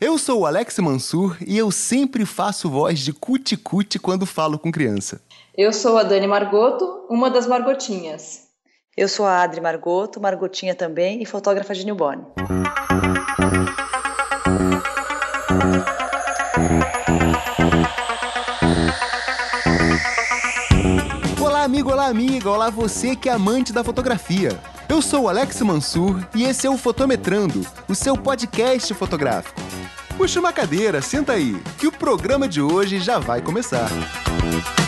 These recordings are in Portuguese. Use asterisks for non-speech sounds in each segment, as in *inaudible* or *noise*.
Eu sou o Alex Mansur e eu sempre faço voz de cuti-cuti quando falo com criança. Eu sou a Dani Margoto, uma das Margotinhas. Eu sou a Adri Margoto, Margotinha também e fotógrafa de newborn. Olá, amigo, olá, amiga, olá você que é amante da fotografia. Eu sou o Alex Mansur e esse é o Fotometrando, o seu podcast fotográfico. Puxa uma cadeira, senta aí, que o programa de hoje já vai começar. Avião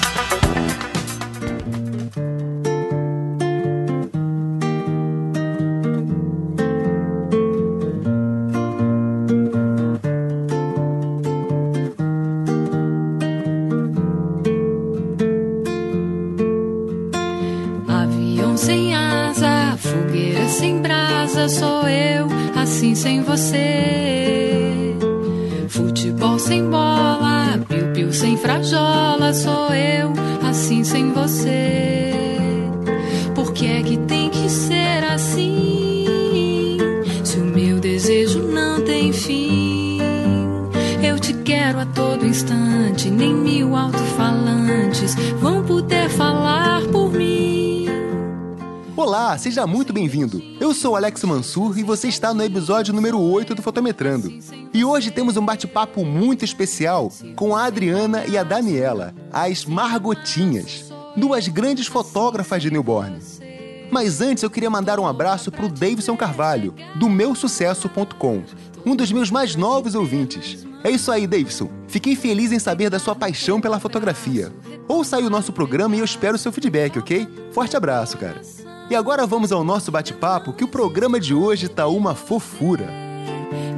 bem-vindo. Eu sou o Alex Mansur e você está no episódio número 8 do Fotometrando. E hoje temos um bate-papo muito especial com a Adriana e a Daniela, as Margotinhas, duas grandes fotógrafas de newborn. Mas antes eu queria mandar um abraço pro Davidson Carvalho, do meusucesso.com, um dos meus mais novos ouvintes. É isso aí, Davidson. Fiquei feliz em saber da sua paixão pela fotografia. Ouça aí o nosso programa e eu espero o seu feedback, ok? Forte abraço, cara. E agora vamos ao nosso bate-papo, que o programa de hoje tá uma fofura.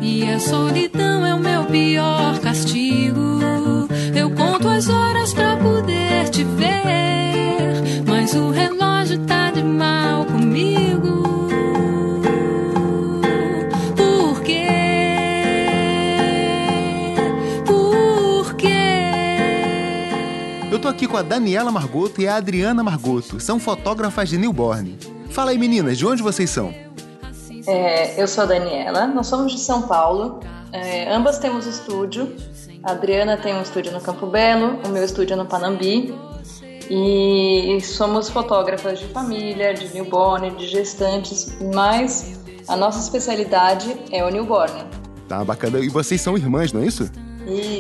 E a solidão é o meu pior castigo. Eu conto as horas pra poder te ver, mas o relógio tá de mal comigo. Aqui com a Daniela Margoto e a Adriana Margoto. São fotógrafas de newborn. Fala aí, meninas, de onde vocês são? É, eu sou a Daniela, nós somos de São Paulo. É, ambas temos estúdio. A Adriana tem um estúdio no Campo Belo, o meu estúdio no Panambi. E somos fotógrafas de família, de newborn, de gestantes, mas a nossa especialidade é o newborn. Tá bacana. E vocês são irmãs, não é isso?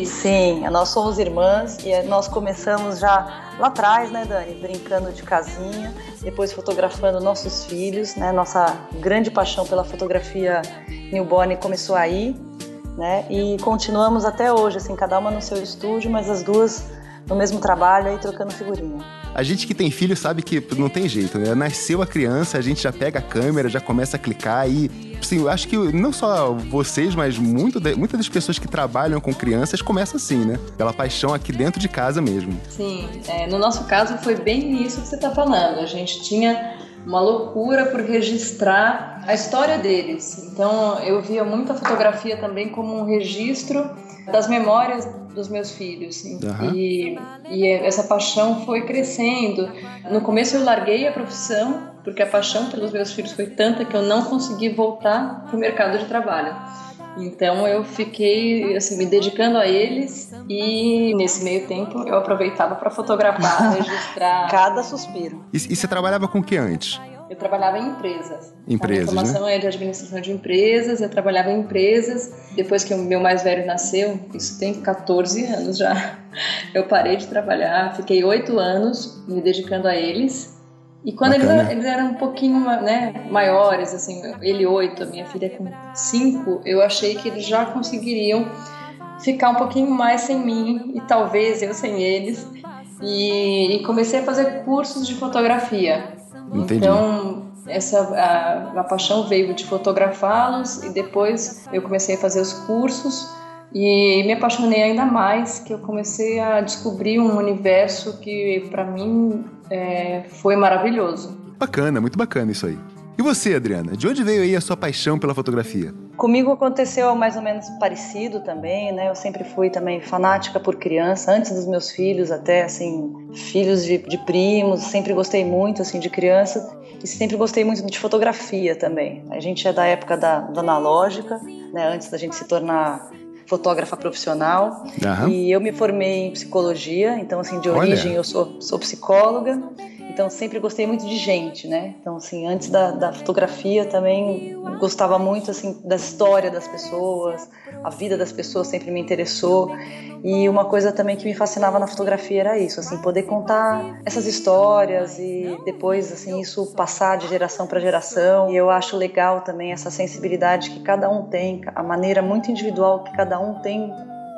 Sim, nós somos irmãs e nós começamos já lá atrás, né, Dani? Brincando de casinha, depois fotografando nossos filhos, né? Nossa grande paixão pela fotografia newborn começou aí, né? E continuamos até hoje, assim, cada uma no seu estúdio, mas as duas no mesmo trabalho aí trocando figurinha. A gente que tem filho sabe que não tem jeito, né? Nasceu a criança, a gente já pega a câmera, já começa a clicar e. Sim, eu acho que não só vocês, mas muito de- muitas das pessoas que trabalham com crianças começam assim, né? Pela paixão aqui dentro de casa mesmo. Sim, é, no nosso caso foi bem isso que você está falando. A gente tinha uma loucura por registrar a história deles. Então eu via muita fotografia também como um registro das memórias dos meus filhos. Aham. E, e essa paixão foi crescendo. No começo eu larguei a profissão porque a paixão pelos meus filhos foi tanta que eu não consegui voltar para o mercado de trabalho. Então eu fiquei assim me dedicando a eles e nesse meio tempo eu aproveitava para fotografar, *laughs* registrar. Cada suspiro. E, e você trabalhava com o que antes? Eu trabalhava em empresas. Empresas, A minha formação é de administração de empresas, eu trabalhava em empresas. Depois que o meu mais velho nasceu, isso tem 14 anos já, *laughs* eu parei de trabalhar, fiquei oito anos me dedicando a eles. E quando eles, Bacana. eles eram um pouquinho né, maiores, assim, ele oito, a minha filha com cinco, eu achei que eles já conseguiriam ficar um pouquinho mais sem mim e talvez eu sem eles. E, e comecei a fazer cursos de fotografia. Entendi. Então, essa a, a paixão veio de fotografá-los e depois eu comecei a fazer os cursos e me apaixonei ainda mais, que eu comecei a descobrir um universo que para mim é, foi maravilhoso. Bacana, muito bacana isso aí. E você, Adriana? De onde veio aí a sua paixão pela fotografia? Comigo aconteceu mais ou menos parecido também, né? Eu sempre fui também fanática por criança, antes dos meus filhos até, assim, filhos de, de primos, sempre gostei muito, assim, de criança e sempre gostei muito de fotografia também. A gente é da época da, da analógica, né? Antes da gente se tornar fotógrafa profissional. Aham. E eu me formei em psicologia, então assim, de origem Olha. eu sou, sou psicóloga. Então sempre gostei muito de gente, né? Então assim, antes da, da fotografia também gostava muito assim da história das pessoas, a vida das pessoas sempre me interessou. E uma coisa também que me fascinava na fotografia era isso, assim, poder contar essas histórias e depois assim isso passar de geração para geração. E eu acho legal também essa sensibilidade que cada um tem, a maneira muito individual que cada um tem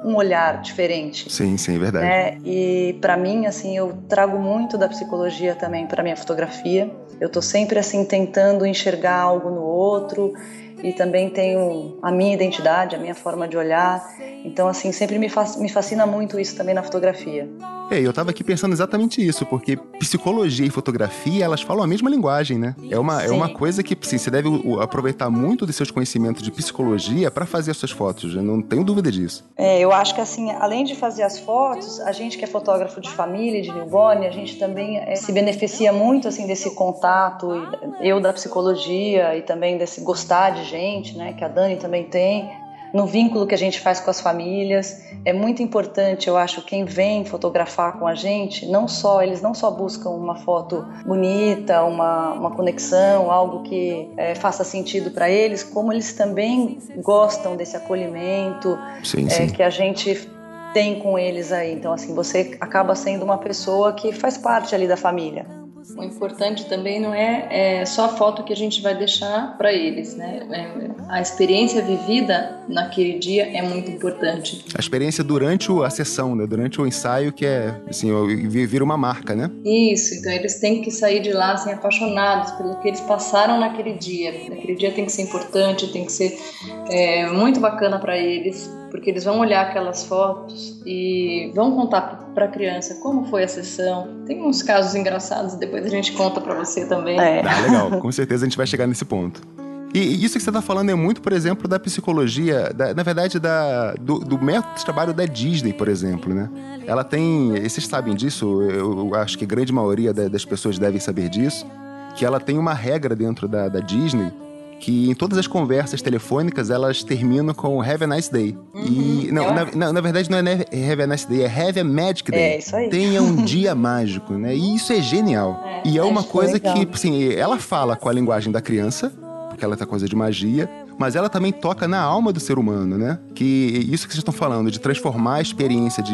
um olhar diferente. Sim, sim, verdade. né? E para mim, assim, eu trago muito da psicologia também para minha fotografia. Eu tô sempre assim tentando enxergar algo no outro e também tenho a minha identidade, a minha forma de olhar. Então, assim, sempre me, me fascina muito isso também na fotografia. É, eu tava aqui pensando exatamente isso, porque psicologia e fotografia, elas falam a mesma linguagem, né? É uma, é uma coisa que, sim, você deve aproveitar muito dos seus conhecimentos de psicologia para fazer as suas fotos, eu não tenho dúvida disso. É, eu acho que assim, além de fazer as fotos, a gente que é fotógrafo de família, de newborn, a gente também é, se beneficia muito assim desse contato, eu da psicologia e também desse gostar de gente, né, que a Dani também tem, no vínculo que a gente faz com as famílias. É muito importante, eu acho, quem vem fotografar com a gente, não só eles não só buscam uma foto bonita, uma, uma conexão, algo que é, faça sentido para eles, como eles também gostam desse acolhimento, Sim, é, sim. que a gente tem com eles aí. Então, assim, você acaba sendo uma pessoa que faz parte ali da família. O importante também não é, é só a foto que a gente vai deixar para eles, né? É, a experiência vivida naquele dia é muito importante. A experiência durante a sessão, né? Durante o ensaio, que é, assim, vira uma marca, né? Isso, então eles têm que sair de lá assim, apaixonados pelo que eles passaram naquele dia. Aquele dia tem que ser importante, tem que ser é, muito bacana para eles, porque eles vão olhar aquelas fotos e vão contar para a criança como foi a sessão. Tem uns casos engraçados, depois a gente conta para você também. É. Ah, legal. Com certeza a gente vai chegar nesse ponto. E isso que você está falando é muito, por exemplo, da psicologia, da- na verdade, da, do, do método de trabalho da Disney, por exemplo, né? Ela tem, vocês sabem disso, eu, eu acho que a grande maioria da- das pessoas devem saber disso, que ela tem uma regra dentro da, da Disney que em todas as conversas telefônicas elas terminam com Have a Nice Day. e não, na, na- na verdade não é ne- Have a Nice Day, é Have a Magic Day. É, isso aí. Tenha um *laughs* dia mágico, né? E isso é genial. É, e é uma acho coisa legal. que, assim, ela fala com a linguagem da criança, porque ela tá coisa de magia, mas ela também toca na alma do ser humano, né? Que isso que vocês estão falando, de transformar a experiência de,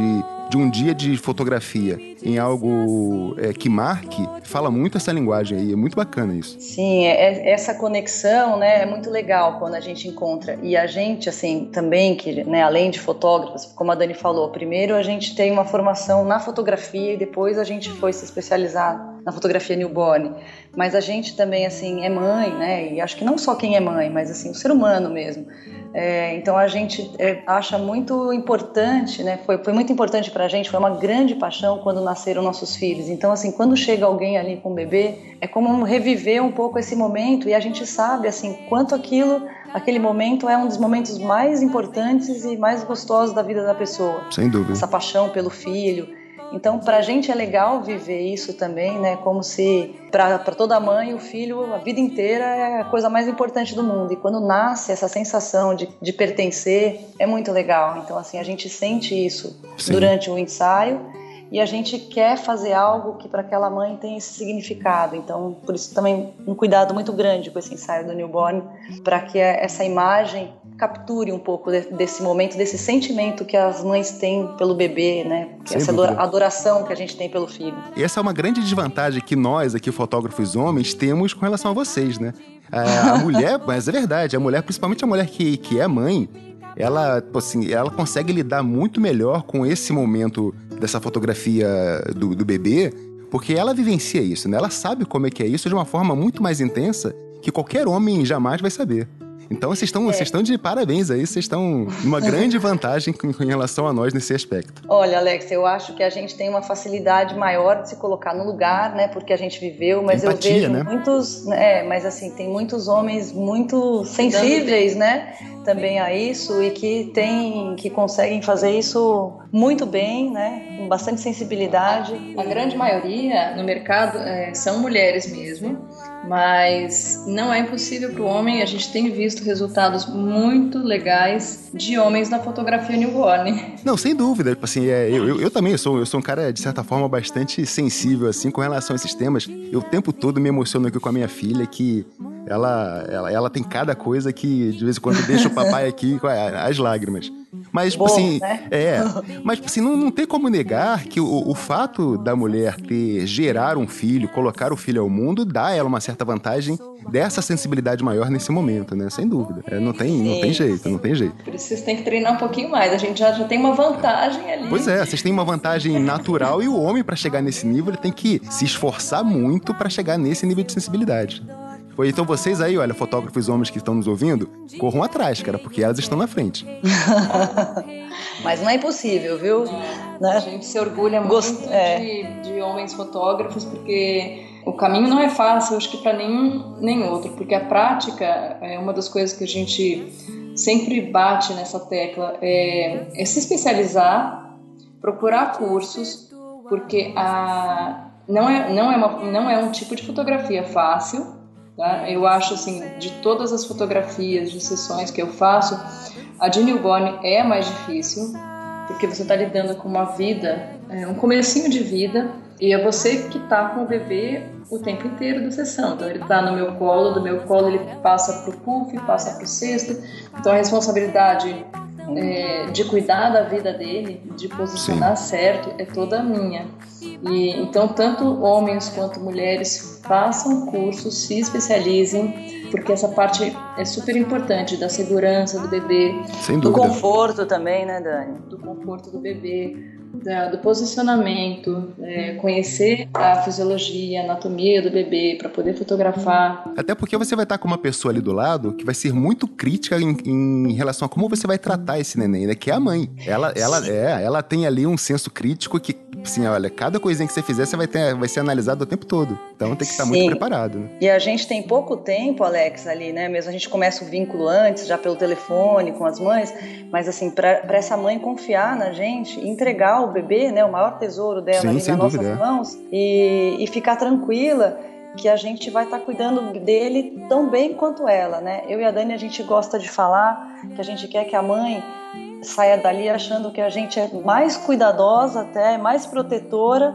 de um dia de fotografia em algo é, que marque, fala muito essa linguagem aí, é muito bacana isso. Sim, é- é- essa conexão, né, é muito legal quando a gente encontra. E a gente, assim, também, que, né, além de fotógrafos, como a Dani falou, primeiro a gente tem uma formação na fotografia e depois a gente foi se especializar na fotografia newborn. Mas a gente também, assim, é mãe, né, e acho que não só quem é mãe, mas, assim, o ser humano mesmo. É, então a gente é, acha muito importante, né? Foi, foi muito importante para a gente, foi uma grande paixão quando nasceram nossos filhos. Então assim, quando chega alguém ali com o bebê, é como reviver um pouco esse momento e a gente sabe assim quanto aquilo, aquele momento é um dos momentos mais importantes e mais gostosos da vida da pessoa. Sem dúvida. Essa paixão pelo filho. Então, para a gente é legal viver isso também, né? Como se para toda mãe o filho a vida inteira é a coisa mais importante do mundo. E quando nasce essa sensação de, de pertencer é muito legal. Então, assim, a gente sente isso Sim. durante o ensaio e a gente quer fazer algo que para aquela mãe tenha esse significado. Então, por isso também um cuidado muito grande com esse ensaio do newborn, para que essa imagem capture um pouco de- desse momento, desse sentimento que as mães têm pelo bebê, né? Sem essa dúvida. adora- adoração que a gente tem pelo filho. E essa é uma grande desvantagem que nós, aqui, fotógrafos homens, temos com relação a vocês, né? A, a mulher, *laughs* mas é verdade, a mulher, principalmente a mulher que, que é mãe, ela, assim, ela consegue lidar muito melhor com esse momento dessa fotografia do, do bebê, porque ela vivencia isso, né? Ela sabe como é que é isso de uma forma muito mais intensa que qualquer homem jamais vai saber. Então vocês estão, vocês estão de parabéns aí, vocês estão numa *laughs* grande vantagem com, com relação a nós nesse aspecto. Olha, Alex, eu acho que a gente tem uma facilidade maior de se colocar no lugar, né? Porque a gente viveu, mas Empatia, eu vejo né? muitos, é, mas assim, tem muitos homens muito sensíveis, né? Também a isso e que tem, que conseguem fazer isso muito bem, né? Com bastante sensibilidade. A grande maioria no mercado é, são mulheres mesmo, mas não é impossível para o homem. A gente tem visto visto resultados muito legais de homens na fotografia newborn. Não, sem dúvida. Tipo assim, é, eu, eu, eu, também sou, eu sou um cara, de certa forma, bastante sensível, assim, com relação a esses temas. Eu o tempo todo me emociono aqui com a minha filha, que ela, ela, ela tem cada coisa que de vez em quando deixa o papai *laughs* aqui com as lágrimas. Mas, tipo Bom, assim, né? é. *laughs* Mas, tipo assim, não, não tem como negar que o, o fato da mulher ter gerar um filho, colocar o filho ao mundo, dá a ela uma certa vantagem dessa sensibilidade maior nesse momento, né? Sem dúvida. É, não, tem, não tem jeito, não tem jeito. Por isso vocês têm que treinar um pouquinho mais. A gente já, já tem uma vantagem ali. Pois é, vocês têm uma vantagem natural e o homem, para chegar nesse nível, ele tem que se esforçar muito para chegar nesse nível de sensibilidade. Então vocês aí, olha, fotógrafos homens que estão nos ouvindo, corram atrás, cara, porque elas estão na frente. *laughs* Mas não é impossível, viu? Né? A gente se orgulha muito Gost... é. de, de homens fotógrafos, porque o caminho não é fácil, acho que para nenhum nem outro, porque a prática é uma das coisas que a gente sempre bate nessa tecla, é, é se especializar, procurar cursos, porque a, não, é, não, é uma, não é um tipo de fotografia fácil, Tá? Eu acho assim, de todas as fotografias de sessões que eu faço, a de newborn é mais difícil, porque você está lidando com uma vida, é, um comecinho de vida, e é você que está com o bebê o tempo inteiro da sessão. Então ele está no meu colo, do meu colo ele passa para o puff, passa para o cesto. Então a responsabilidade é, de cuidar da vida dele, de posicionar Sim. certo, é toda minha. E, então, tanto homens quanto mulheres façam cursos, se especializem, porque essa parte é super importante da segurança do bebê, do conforto também, né, Dani? Do conforto do bebê, da, do posicionamento, é, conhecer a fisiologia, a anatomia do bebê para poder fotografar. Até porque você vai estar com uma pessoa ali do lado que vai ser muito crítica em, em relação a como você vai tratar esse neném, né? Que é a mãe. Ela, ela, é, ela tem ali um senso crítico que, assim, olha, cada coisinha que você fizer, você vai, ter, vai ser analisado o tempo todo. Então tem que estar Sim. muito preparado. Né? E a gente tem pouco tempo, Alex, ali, né? Mesmo a gente começa o vínculo antes, já pelo telefone, com as mães, mas assim, para essa mãe confiar na gente, entregar o bebê, né, o maior tesouro dela Sim, ali nas nossas dúvida. mãos e, e ficar tranquila que a gente vai estar tá cuidando dele tão bem quanto ela, né? Eu e a Dani a gente gosta de falar que a gente quer que a mãe saia dali achando que a gente é mais cuidadosa até, mais protetora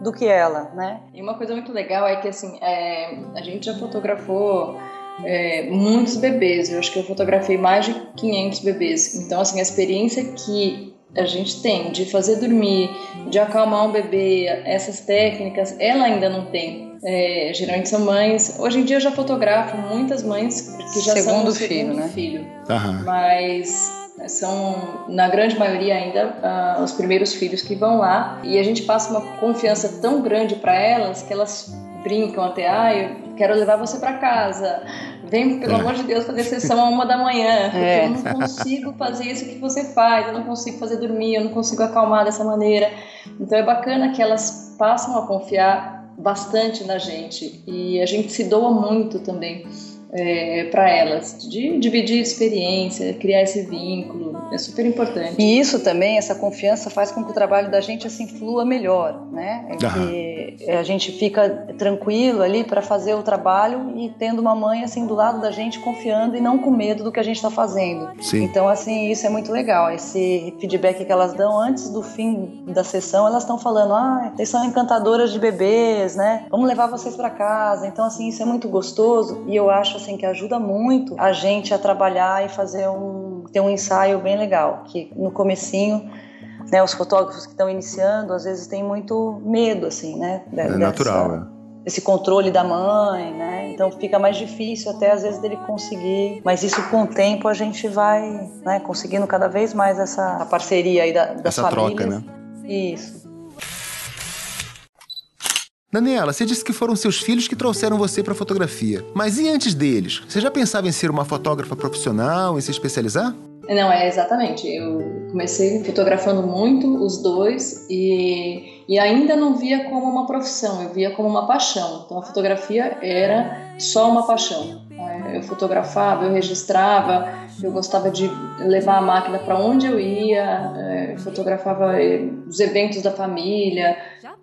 do que ela, né? E uma coisa muito legal é que assim, é, a gente já fotografou é, muitos bebês. Eu acho que eu fotografei mais de 500 bebês. Então, assim, a experiência que a gente tem de fazer dormir, de acalmar um bebê, essas técnicas, ela ainda não tem. É, geralmente são mães. Hoje em dia eu já fotografo muitas mães que já segundo são o filho, segundo né? filho. Uhum. Mas são na grande maioria ainda uh, os primeiros filhos que vão lá e a gente passa uma confiança tão grande para elas que elas brincam até, ah, eu quero levar você para casa. Vem, pelo é. amor de Deus, fazer sessão a uma da manhã. *laughs* É. eu não consigo fazer isso que você faz, eu não consigo fazer dormir, eu não consigo acalmar dessa maneira. Então é bacana que elas passam a confiar bastante na gente e a gente se doa muito também é, para elas, de dividir experiência, criar esse vínculo, é super importante. E isso também, essa confiança faz com que o trabalho da gente assim flua melhor, né? É que a gente fica tranquilo ali para fazer o trabalho e tendo uma mãe assim do lado da gente confiando e não com medo do que a gente está fazendo. Sim. Então assim isso é muito legal. Esse feedback que elas dão antes do fim da sessão, elas estão falando, ah, vocês são encantadoras de bebês, né? Vamos levar vocês para casa. Então assim isso é muito gostoso e eu acho assim que ajuda muito a gente a trabalhar e fazer um ter um ensaio bem legal, que no comecinho né, os fotógrafos que estão iniciando às vezes têm muito medo assim, né? É dessa, natural, é. Esse controle da mãe, né? Então fica mais difícil até às vezes dele conseguir. Mas isso com o tempo a gente vai né, conseguindo cada vez mais essa parceria aí da, das essa famílias. troca, né? Isso. Daniela, você disse que foram seus filhos que trouxeram você para fotografia. Mas e antes deles? Você já pensava em ser uma fotógrafa profissional, em se especializar? Não, é exatamente. Eu comecei fotografando muito os dois e, e ainda não via como uma profissão, eu via como uma paixão. Então a fotografia era só uma paixão. Eu fotografava, eu registrava, eu gostava de levar a máquina para onde eu ia, é, fotografava é, os eventos da família.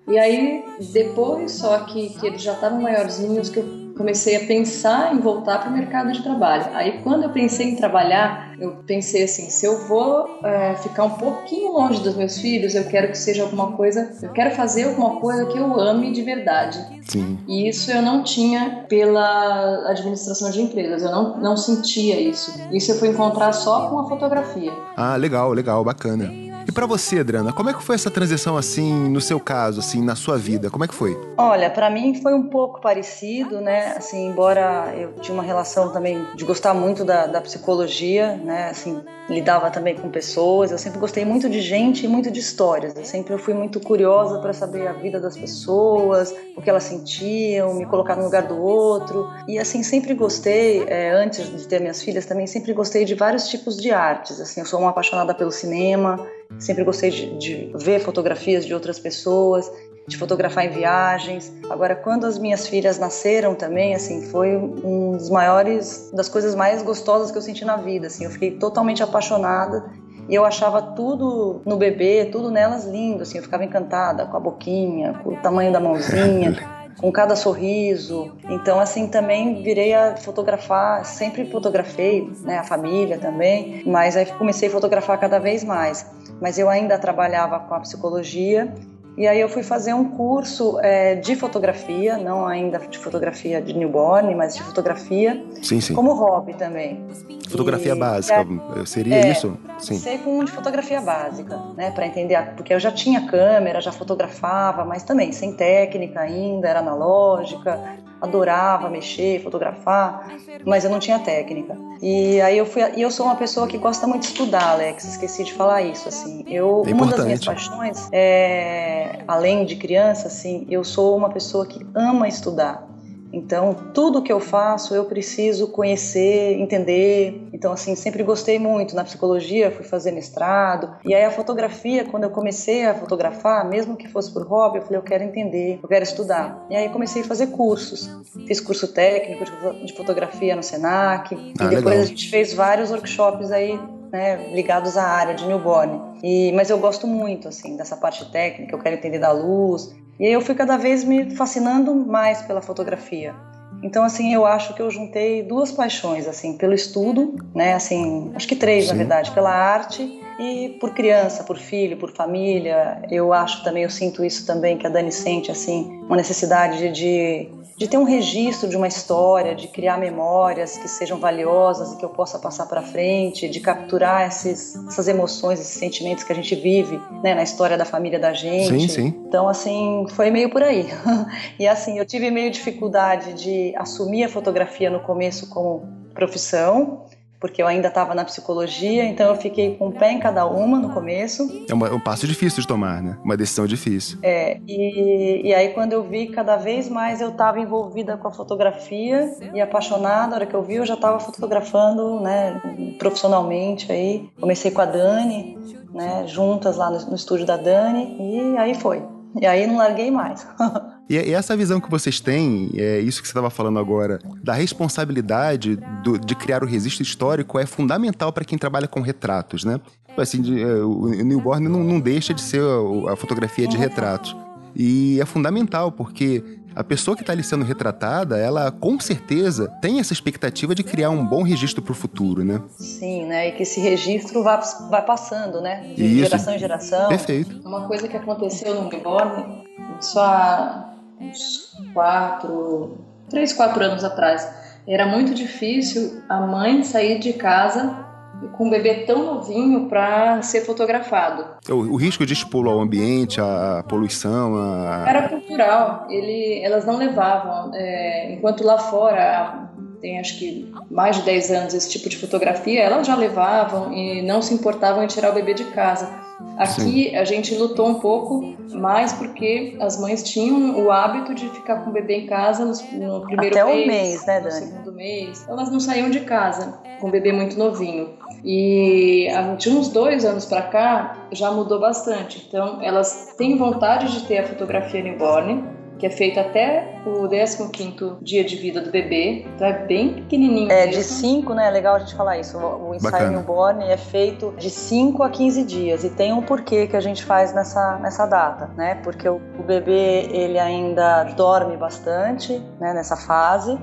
E aí, depois, só que, que eles já estavam maiorzinhos, que eu comecei a pensar em voltar para o mercado de trabalho. Aí, quando eu pensei em trabalhar, eu pensei assim: se eu vou é, ficar um pouquinho longe dos meus filhos, eu quero que seja alguma coisa, eu quero fazer alguma coisa que eu ame de verdade. Sim. E isso eu não tinha pela administração de empresas, eu não, não sentia isso. Isso eu fui encontrar só com a fotografia. Ah, legal, legal, bacana. E para você, Adriana, como é que foi essa transição assim, no seu caso, assim, na sua vida? Como é que foi? Olha, para mim foi um pouco parecido, né? Assim, embora eu tinha uma relação também de gostar muito da, da psicologia, né? Assim, lidava também com pessoas. Eu sempre gostei muito de gente e muito de histórias. Eu sempre fui muito curiosa para saber a vida das pessoas, o que elas sentiam, me colocar no lugar do outro. E assim sempre gostei. É, antes de ter minhas filhas, também sempre gostei de vários tipos de artes. Assim, eu sou uma apaixonada pelo cinema. Sempre gostei de, de ver fotografias de outras pessoas de fotografar em viagens. Agora, quando as minhas filhas nasceram também, assim, foi um dos maiores, das coisas mais gostosas que eu senti na vida, assim. Eu fiquei totalmente apaixonada e eu achava tudo no bebê, tudo nelas lindo, assim. Eu ficava encantada com a boquinha, com o tamanho da mãozinha. *laughs* com cada sorriso. Então, assim, também virei a fotografar, sempre fotografei, né, a família também, mas aí comecei a fotografar cada vez mais. Mas eu ainda trabalhava com a psicologia e aí eu fui fazer um curso é, de fotografia, não ainda de fotografia de newborn, mas de fotografia sim, sim. como hobby também. Fotografia e, básica, é, seria é, isso? Sim. Sei com de fotografia básica, né, para entender, porque eu já tinha câmera, já fotografava, mas também sem técnica ainda, era analógica, adorava mexer, fotografar, mas eu não tinha técnica. E aí eu fui, e eu sou uma pessoa que gosta muito de estudar, Alex, esqueci de falar isso, assim. Eu, é uma das minhas paixões é, além de criança, assim, eu sou uma pessoa que ama estudar. Então, tudo que eu faço, eu preciso conhecer, entender. Então, assim, sempre gostei muito. Na psicologia, fui fazer mestrado. E aí, a fotografia, quando eu comecei a fotografar, mesmo que fosse por hobby, eu falei, eu quero entender, eu quero estudar. E aí, comecei a fazer cursos. Fiz curso técnico de fotografia no SENAC. Ah, e depois legal. a gente fez vários workshops aí né, ligados à área de newborn. E, mas eu gosto muito assim dessa parte técnica, eu quero entender da luz, e aí eu fui cada vez me fascinando mais pela fotografia. Então, assim, eu acho que eu juntei duas paixões, assim, pelo estudo, né, assim, acho que três, Sim. na verdade, pela arte e por criança, por filho, por família. Eu acho também, eu sinto isso também, que a Dani sente, assim, uma necessidade de de ter um registro de uma história, de criar memórias que sejam valiosas e que eu possa passar para frente, de capturar esses, essas emoções, esses sentimentos que a gente vive né, na história da família da gente. Sim, sim. Então, assim, foi meio por aí. *laughs* e assim, eu tive meio dificuldade de assumir a fotografia no começo como profissão, porque eu ainda estava na psicologia, então eu fiquei com um pé em cada uma no começo. É uma, um passo difícil de tomar, né? Uma decisão difícil. É, e, e aí quando eu vi cada vez mais eu estava envolvida com a fotografia e apaixonada, na hora que eu vi eu já estava fotografando, né, profissionalmente aí. Comecei com a Dani, né, juntas lá no, no estúdio da Dani e aí foi. E aí não larguei mais. *laughs* E, essa visão que vocês têm, é isso que você estava falando agora, da responsabilidade do, de criar o registro histórico é fundamental para quem trabalha com retratos, né? Assim, de, é, o newborn não, não, deixa de ser a, a fotografia de retratos. E é fundamental, porque a pessoa que está ali sendo retratada, ela com certeza tem essa expectativa de criar um bom registro para o futuro, né? Sim, né? E que esse registro vá, vai passando, né? De Isso. geração em geração. Perfeito. Uma coisa que aconteceu no newborn, só uns quatro, três, quatro anos atrás. Era muito difícil a mãe sair de casa com um bebê tão novinho para ser fotografado. O, o, risco de expor ao ambiente, a, a poluição, a... era cultural. Ele, elas não levavam, é, enquanto lá fora tem acho que mais de 10 anos esse tipo de fotografia, elas já levavam e não se importavam em tirar o bebê de casa. Aqui Sim. a gente lutou um pouco mais porque as mães tinham o hábito de ficar com o bebê em casa no, no primeiro Até mês, um mês, né, Dani? no segundo mês. Elas não saíam de casa com o bebê muito novinho. E de uns dois anos para cá já mudou bastante. Então elas têm vontade de ter a fotografia newborn, que é feito até o 15 dia de vida do bebê. Então é bem pequenininho. É, mesmo. de 5, né? É legal a gente falar isso. O ensaio Bacana. newborn é feito de 5 a 15 dias. E tem um porquê que a gente faz nessa, nessa data, né? Porque o, o bebê, ele ainda dorme bastante, né? Nessa fase.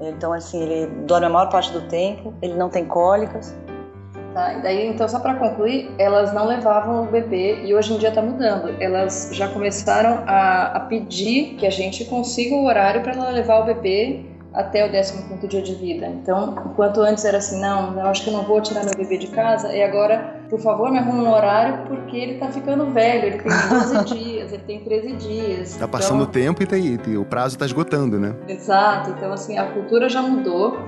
Então, assim, ele dorme a maior parte do tempo, ele não tem cólicas. Tá, e daí, então, só para concluir, elas não levavam o bebê e hoje em dia está mudando. Elas já começaram a, a pedir que a gente consiga o horário para ela levar o bebê até o 15 dia de vida. Então, enquanto antes era assim, não, eu acho que eu não vou tirar meu bebê de casa, e agora, por favor, me arruma um horário porque ele tá ficando velho, ele tem 12 *laughs* dias, ele tem 13 dias. Tá passando o então, tempo e tá aí, o prazo tá esgotando, né? Exato, então assim, a cultura já mudou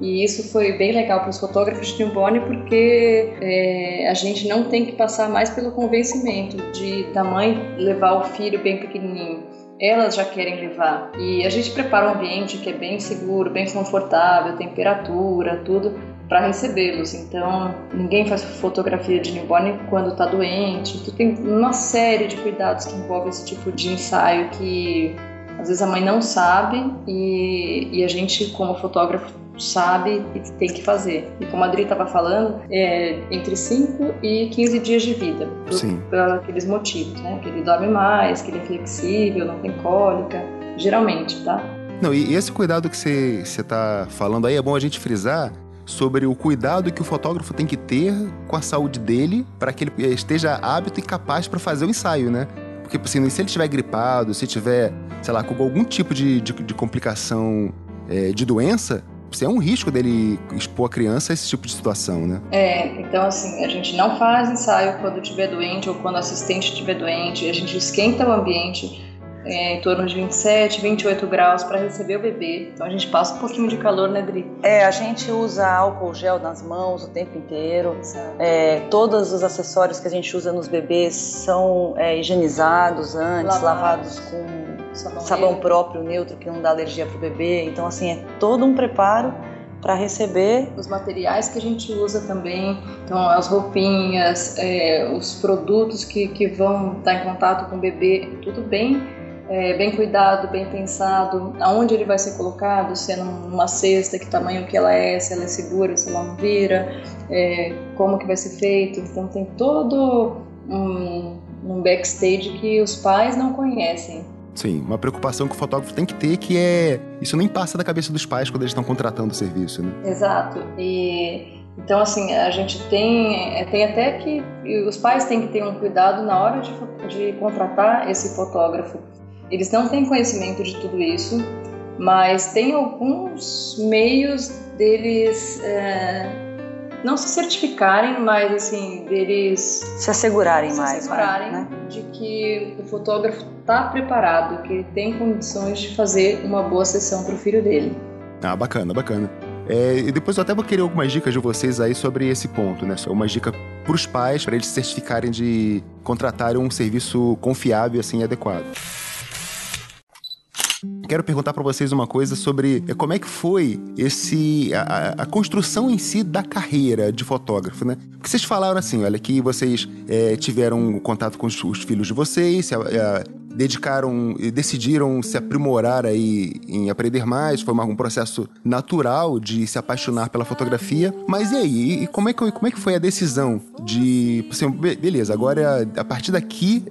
e isso foi bem legal para os fotógrafos de newborn porque é, a gente não tem que passar mais pelo convencimento de da mãe levar o filho bem pequenininho. Elas já querem levar e a gente prepara um ambiente que é bem seguro, bem confortável, temperatura, tudo para recebê-los. Então, ninguém faz fotografia de newborn quando está doente. Tu tem uma série de cuidados que envolve esse tipo de ensaio que às vezes a mãe não sabe e, e a gente, como fotógrafo, sabe e tem que fazer. E como a Adri estava falando, é entre 5 e 15 dias de vida, por, Sim. por aqueles motivos, né? Que ele dorme mais, que ele é flexível, não tem cólica, geralmente, tá? Não, e esse cuidado que você está falando aí é bom a gente frisar sobre o cuidado que o fotógrafo tem que ter com a saúde dele para que ele esteja hábito e capaz para fazer o ensaio, né? Porque assim, se ele estiver gripado, se tiver, sei lá, com algum tipo de, de, de complicação é, de doença, é um risco dele expor a criança a esse tipo de situação, né? É, então assim, a gente não faz ensaio quando estiver doente ou quando o assistente estiver doente, a gente esquenta o ambiente é, em torno de 27, 28 graus para receber o bebê. Então a gente passa um pouquinho de calor, né, Dri? É, a gente usa álcool gel nas mãos o tempo inteiro. É, todos os acessórios que a gente usa nos bebês são é, higienizados antes, Lavados. lavados com Sabão, sabão próprio, neutro, que não dá alergia para o bebê. Então, assim, é todo um preparo para receber. os materiais que a gente usa também, então as roupinhas, é, os produtos que, que vão estar em contato com o bebê, tudo bem, é, bem cuidado, bem pensado, aonde ele vai ser colocado, se é numa cesta, que tamanho que ela é, se ela é segura, se ela não vira, é, como que vai ser feito, então tem todo um, um backstage que os pais não conhecem. Sim, uma preocupação que o fotógrafo tem que ter que é. Isso nem passa da cabeça dos pais quando eles estão contratando o serviço, né? Exato. E então assim a gente tem é, tem até que os pais têm que ter um cuidado na hora de, de contratar esse fotógrafo. Eles não têm conhecimento de tudo isso, mas tem alguns meios deles é, não se certificarem, mas assim deles Se assegurarem se mais, assegurarem né? de que o fotógrafo está preparado, que ele tem condições de fazer uma boa sessão para o filho dele. Ah, bacana, bacana. É, e depois eu até vou querer algumas dicas de vocês aí sobre esse ponto, né? Uma dica para os pais, para eles se certificarem de contratarem um serviço confiável assim e adequado. Quero perguntar para vocês uma coisa sobre é, como é que foi esse a, a- a construção em si da carreira de fotógrafo, né? Porque vocês falaram assim, olha, que vocês é, tiveram contato com os, os filhos de vocês, se, é, dedicaram e decidiram se aprimorar aí em aprender mais, foi um processo natural de se apaixonar pela fotografia. Mas e aí, e como é que, como é que foi a decisão de, assim, be- beleza, agora a partir daqui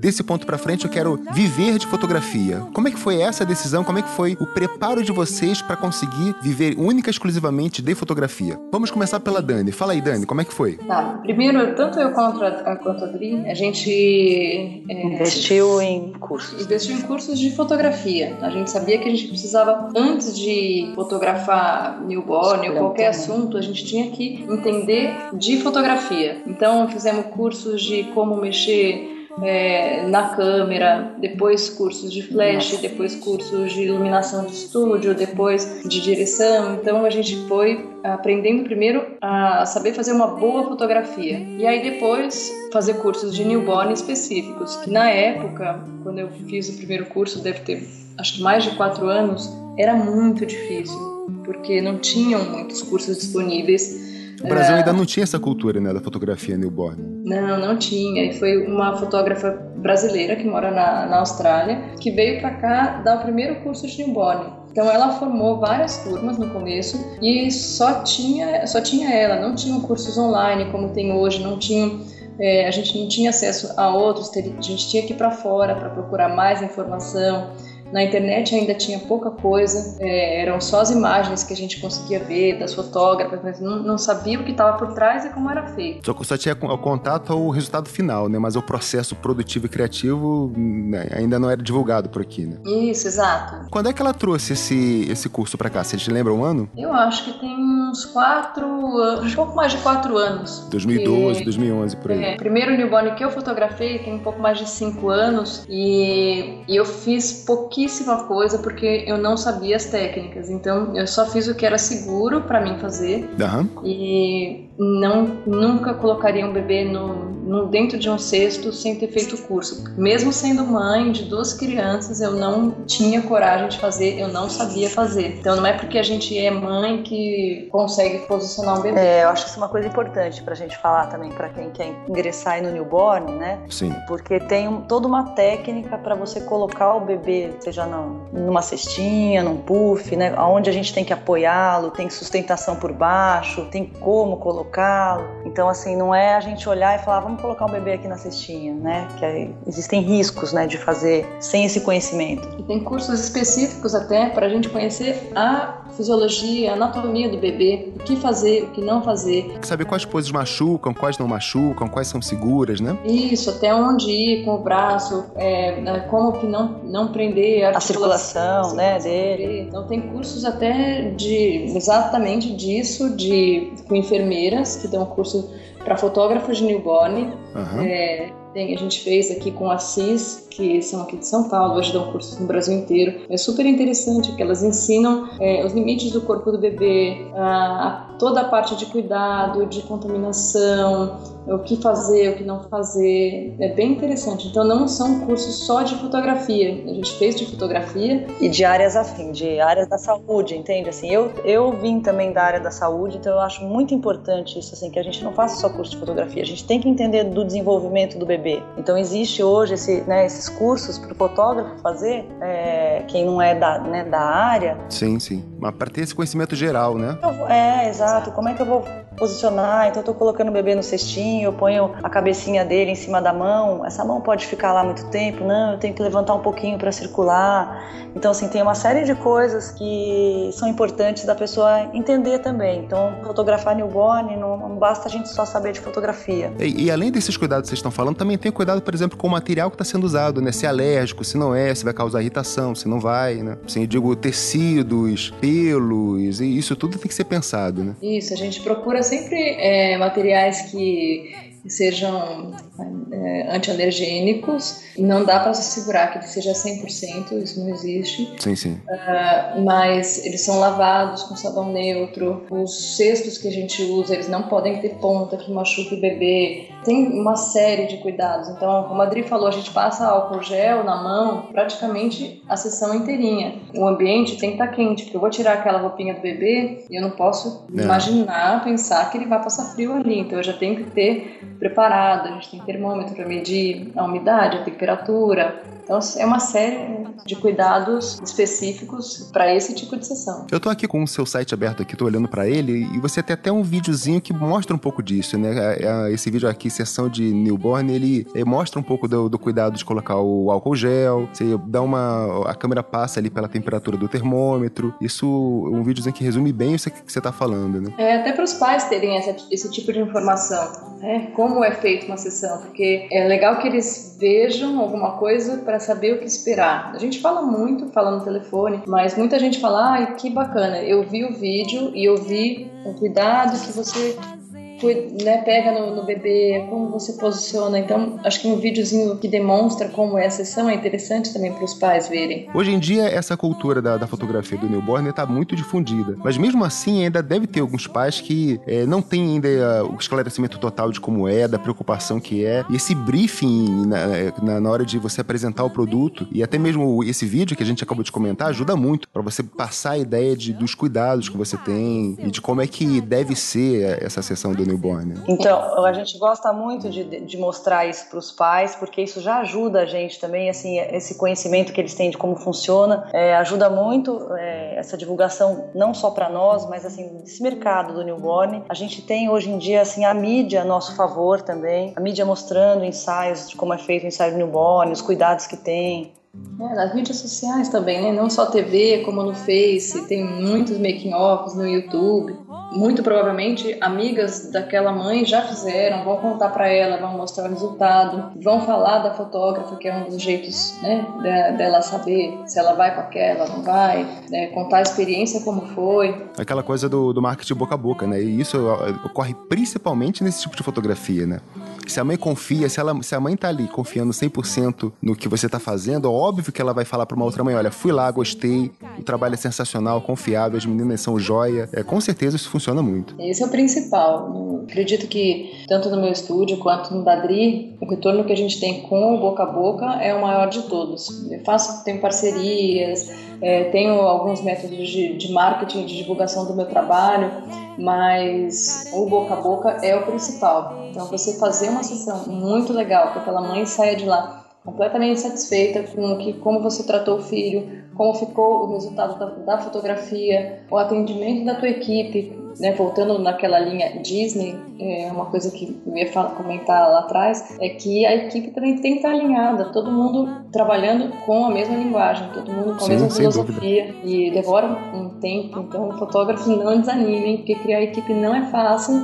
desse ponto pra frente eu quero viver de fotografia. Como é que foi essa decisão? Como é que foi o preparo de vocês pra conseguir viver única e exclusivamente de fotografia? Vamos começar pela Dani. Fala aí, Dani, como é que foi? Tá, primeiro, tanto eu quanto a, quanto a Adri, a gente é, Investiu em cursos. investiu em cursos de fotografia. A gente sabia que a gente precisava, antes de fotografar newborn ou qualquer assunto, a gente tinha que entender de fotografia. Então, fizemos cursos de como mexer é, na câmera, depois cursos de flash, depois cursos de iluminação de estúdio, depois de direção. Então a gente foi aprendendo primeiro a saber fazer uma boa fotografia e aí depois fazer cursos de newborn específicos. Que na época, quando eu fiz o primeiro curso, deve ter acho que mais de quatro anos, era muito difícil porque não tinham muitos cursos disponíveis O Brasil é... ainda não tinha essa cultura, né, da fotografia newborn. Não, não tinha. E foi uma fotógrafa brasileira que mora na, na Austrália que veio para cá dar o primeiro curso de newborn. Então ela formou várias turmas no começo e só tinha, só tinha ela, não tinham cursos online como tem hoje, não tinha é, a gente não tinha acesso a outros, a gente tinha que ir para fora para procurar mais informação. Na internet ainda tinha pouca coisa, é, eram só as imagens que a gente conseguia ver das fotógrafas, mas não, não sabia o que estava por trás e como era feito. Só, só tinha o contato ao resultado final, né? Mas o processo produtivo e criativo né, ainda não era divulgado por aqui, né? Isso, exato. Quando é que ela trouxe esse, esse curso para cá? Você te lembra um ano? Eu acho que tem uns quatro, acho um pouco mais de quatro anos. 2012, 2011, por aí. É, primeiro newborn que eu fotografei tem um pouco mais de cinco anos e, e eu fiz pouquinho pouquíssima coisa porque eu não sabia as técnicas. Então eu só fiz o que era seguro para mim fazer. Uhum. E não nunca colocaria um bebê no, no, dentro de um cesto sem ter feito o curso. Mesmo sendo mãe de duas crianças, eu não tinha coragem de fazer, eu não sabia fazer. Então não é porque a gente é mãe que consegue posicionar um bebê. É, eu acho que isso é uma coisa importante para a gente falar também para quem quer ingressar aí no newborn, né? Sim. Porque tem um, toda uma técnica para você colocar o bebê, seja não, numa cestinha, num puff, né? Onde a gente tem que apoiá-lo, tem sustentação por baixo, tem como colocar colocá-lo. Então, assim, não é a gente olhar e falar, vamos colocar um bebê aqui na cestinha, né? Que existem riscos, né, de fazer sem esse conhecimento. E tem cursos específicos até para a gente conhecer a fisiologia, a anatomia do bebê, o que fazer, o que não fazer. Saber quais coisas machucam, quais não machucam, quais são seguras, né? Isso, até onde ir com o braço, é, né, como que não, não prender a, a circulação, né, dele. Então tem cursos até de exatamente disso, de com enfermeiras que dão curso para fotógrafos de newborn. Uhum. É, tem, a gente fez aqui com a CIS, que são aqui de São Paulo, hoje dão cursos no Brasil inteiro. É super interessante que elas ensinam é, os limites do corpo do bebê, a, a, toda a parte de cuidado, de contaminação, o que fazer, o que não fazer. É bem interessante. Então não são cursos só de fotografia. A gente fez de fotografia. E de áreas assim, de áreas da saúde, entende? Assim, eu, eu vim também da área da saúde, então eu acho muito importante isso, assim, que a gente não faça só curso de fotografia. A gente tem que entender do desenvolvimento do bebê. Então existe hoje esse, né, esses cursos para o fotógrafo fazer, é, quem não é da, né, da área. Sim, sim. Mas para ter esse conhecimento geral, né? É, exato. Como é que eu vou posicionar? Então eu estou colocando o bebê no cestinho, eu ponho a cabecinha dele em cima da mão. Essa mão pode ficar lá muito tempo? Não, eu tenho que levantar um pouquinho para circular. Então, assim, tem uma série de coisas que são importantes da pessoa entender também. Então, fotografar newborn não, não basta a gente só saber de fotografia. E, e além desses cuidados que vocês estão falando, também tem cuidado, por exemplo, com o material que está sendo usado, né? Se é alérgico, se não é, se vai causar irritação, se não vai, né? Assim, eu digo tecidos, pelos, e isso tudo tem que ser pensado, né? Isso, a gente procura sempre é, materiais que sejam é, antialergênicos. Não dá para se segurar que ele seja 100%, isso não existe. Sim, sim. Uh, mas eles são lavados com sabão neutro. Os cestos que a gente usa, eles não podem ter ponta que machuque o bebê. Tem uma série de cuidados. Então, como a Adri falou, a gente passa álcool gel na mão praticamente a sessão inteirinha. O ambiente tem que estar tá quente, porque eu vou tirar aquela roupinha do bebê e eu não posso é. imaginar, pensar que ele vai passar frio ali. Então, eu já tenho que ter preparado, a gente tem termômetro para medir a umidade, a temperatura. Então é uma série de cuidados específicos para esse tipo de sessão. Eu tô aqui com o seu site aberto aqui, tô olhando para ele e você tem até um videozinho que mostra um pouco disso, né? É, é, esse vídeo aqui, sessão de newborn, ele mostra um pouco do, do cuidado de colocar o álcool gel, você dá uma a câmera passa ali pela temperatura do termômetro. Isso é um videozinho que resume bem isso que você tá falando, né? É até para os pais terem essa, esse tipo de informação, né? Como é feita uma sessão, porque é legal que eles vejam alguma coisa para saber o que esperar. A gente fala muito, fala no telefone, mas muita gente fala, ai, que bacana, eu vi o vídeo e eu vi o cuidado que você né, pega no, no, bebê, como você posiciona. Então, acho que um videozinho que demonstra como é a sessão é interessante também para os pais verem. Hoje em dia, essa cultura da, da fotografia do newborn está muito difundida, mas mesmo assim, ainda deve ter alguns pais que é, não têm ainda uh, o esclarecimento total de como é, da preocupação que é, e esse briefing na, na, na hora de você apresentar o produto, e até mesmo esse vídeo que a gente acabou de comentar, ajuda muito para você passar a ideia de, dos cuidados que você tem e de como é que deve ser essa sessão do newborn. Né? Então, a gente gosta muito de, de mostrar isso para os pais, porque isso já ajuda a gente também, assim, esse conhecimento que eles têm de como funciona, é, ajuda muito é, essa divulgação, não só para nós, mas assim, desse mercado do newborn. A gente tem hoje em dia, assim, a mídia a nosso favor também, a mídia mostrando ensaios de como é feito o ensaio newborn, os cuidados que tem, é, nas mídias sociais também, né? Não só TV, como no Face, tem muitos making-offs no YouTube. Muito provavelmente amigas daquela mãe já fizeram, vão contar para ela, vão mostrar o resultado, vão falar da fotógrafa, que é um dos jeitos, né, dela saber se ela vai com aquela, não vai, né? contar a experiência como foi. Aquela coisa do, do marketing boca a boca, né? E isso ocorre principalmente nesse tipo de fotografia, né? Se a mãe confia, se, ela, se a mãe tá ali confiando 100% no que você tá fazendo, óbvio que ela vai falar para uma outra mãe: olha, fui lá, gostei, o trabalho é sensacional, confiável, as meninas são joia. É, com certeza isso funciona muito. Esse é o principal. Acredito que, tanto no meu estúdio quanto no Dadri, o retorno que a gente tem com o boca a boca é o maior de todos. Eu faço, tenho parcerias, é, tenho alguns métodos de, de marketing, de divulgação do meu trabalho, mas o boca a boca é o principal. Então, você fazer uma sessão muito legal, que aquela mãe saia de lá completamente satisfeita com que, como você tratou o filho, como ficou o resultado da, da fotografia, o atendimento da tua equipe, né, voltando naquela linha Disney, é uma coisa que eu ia falar, comentar lá atrás, é que a equipe também tem que estar alinhada, todo mundo trabalhando com a mesma linguagem, todo mundo com a Sim, mesma filosofia, dúvida. e demora um tempo, então fotógrafos não desanimem, porque criar equipe não é fácil,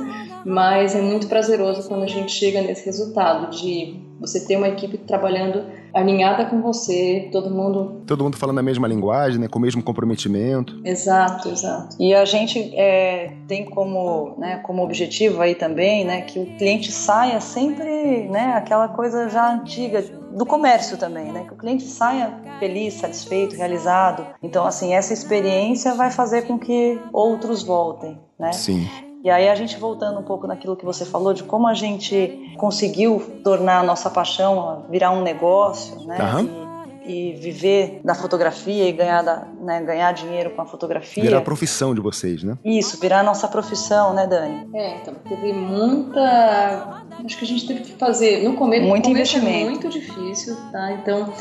mas é muito prazeroso quando a gente chega nesse resultado de você ter uma equipe trabalhando alinhada com você, todo mundo. Todo mundo falando a mesma linguagem, né, com o mesmo comprometimento. Exato, exato. E a gente é, tem como, né, como objetivo aí também, né, que o cliente saia sempre, né, aquela coisa já antiga do comércio também, né, que o cliente saia feliz, satisfeito, realizado. Então, assim, essa experiência vai fazer com que outros voltem, né? Sim. E aí a gente voltando um pouco naquilo que você falou de como a gente conseguiu tornar a nossa paixão virar um negócio, né? Uhum. E, e, viver da fotografia e ganhar, da, né, ganhar dinheiro com a fotografia. Virar a profissão de vocês, né? Isso, virar a nossa profissão, né, Dani? É, então teve muita. Acho que a gente teve que fazer no começo. Muito no começo é investimento. É muito difícil, tá? Então.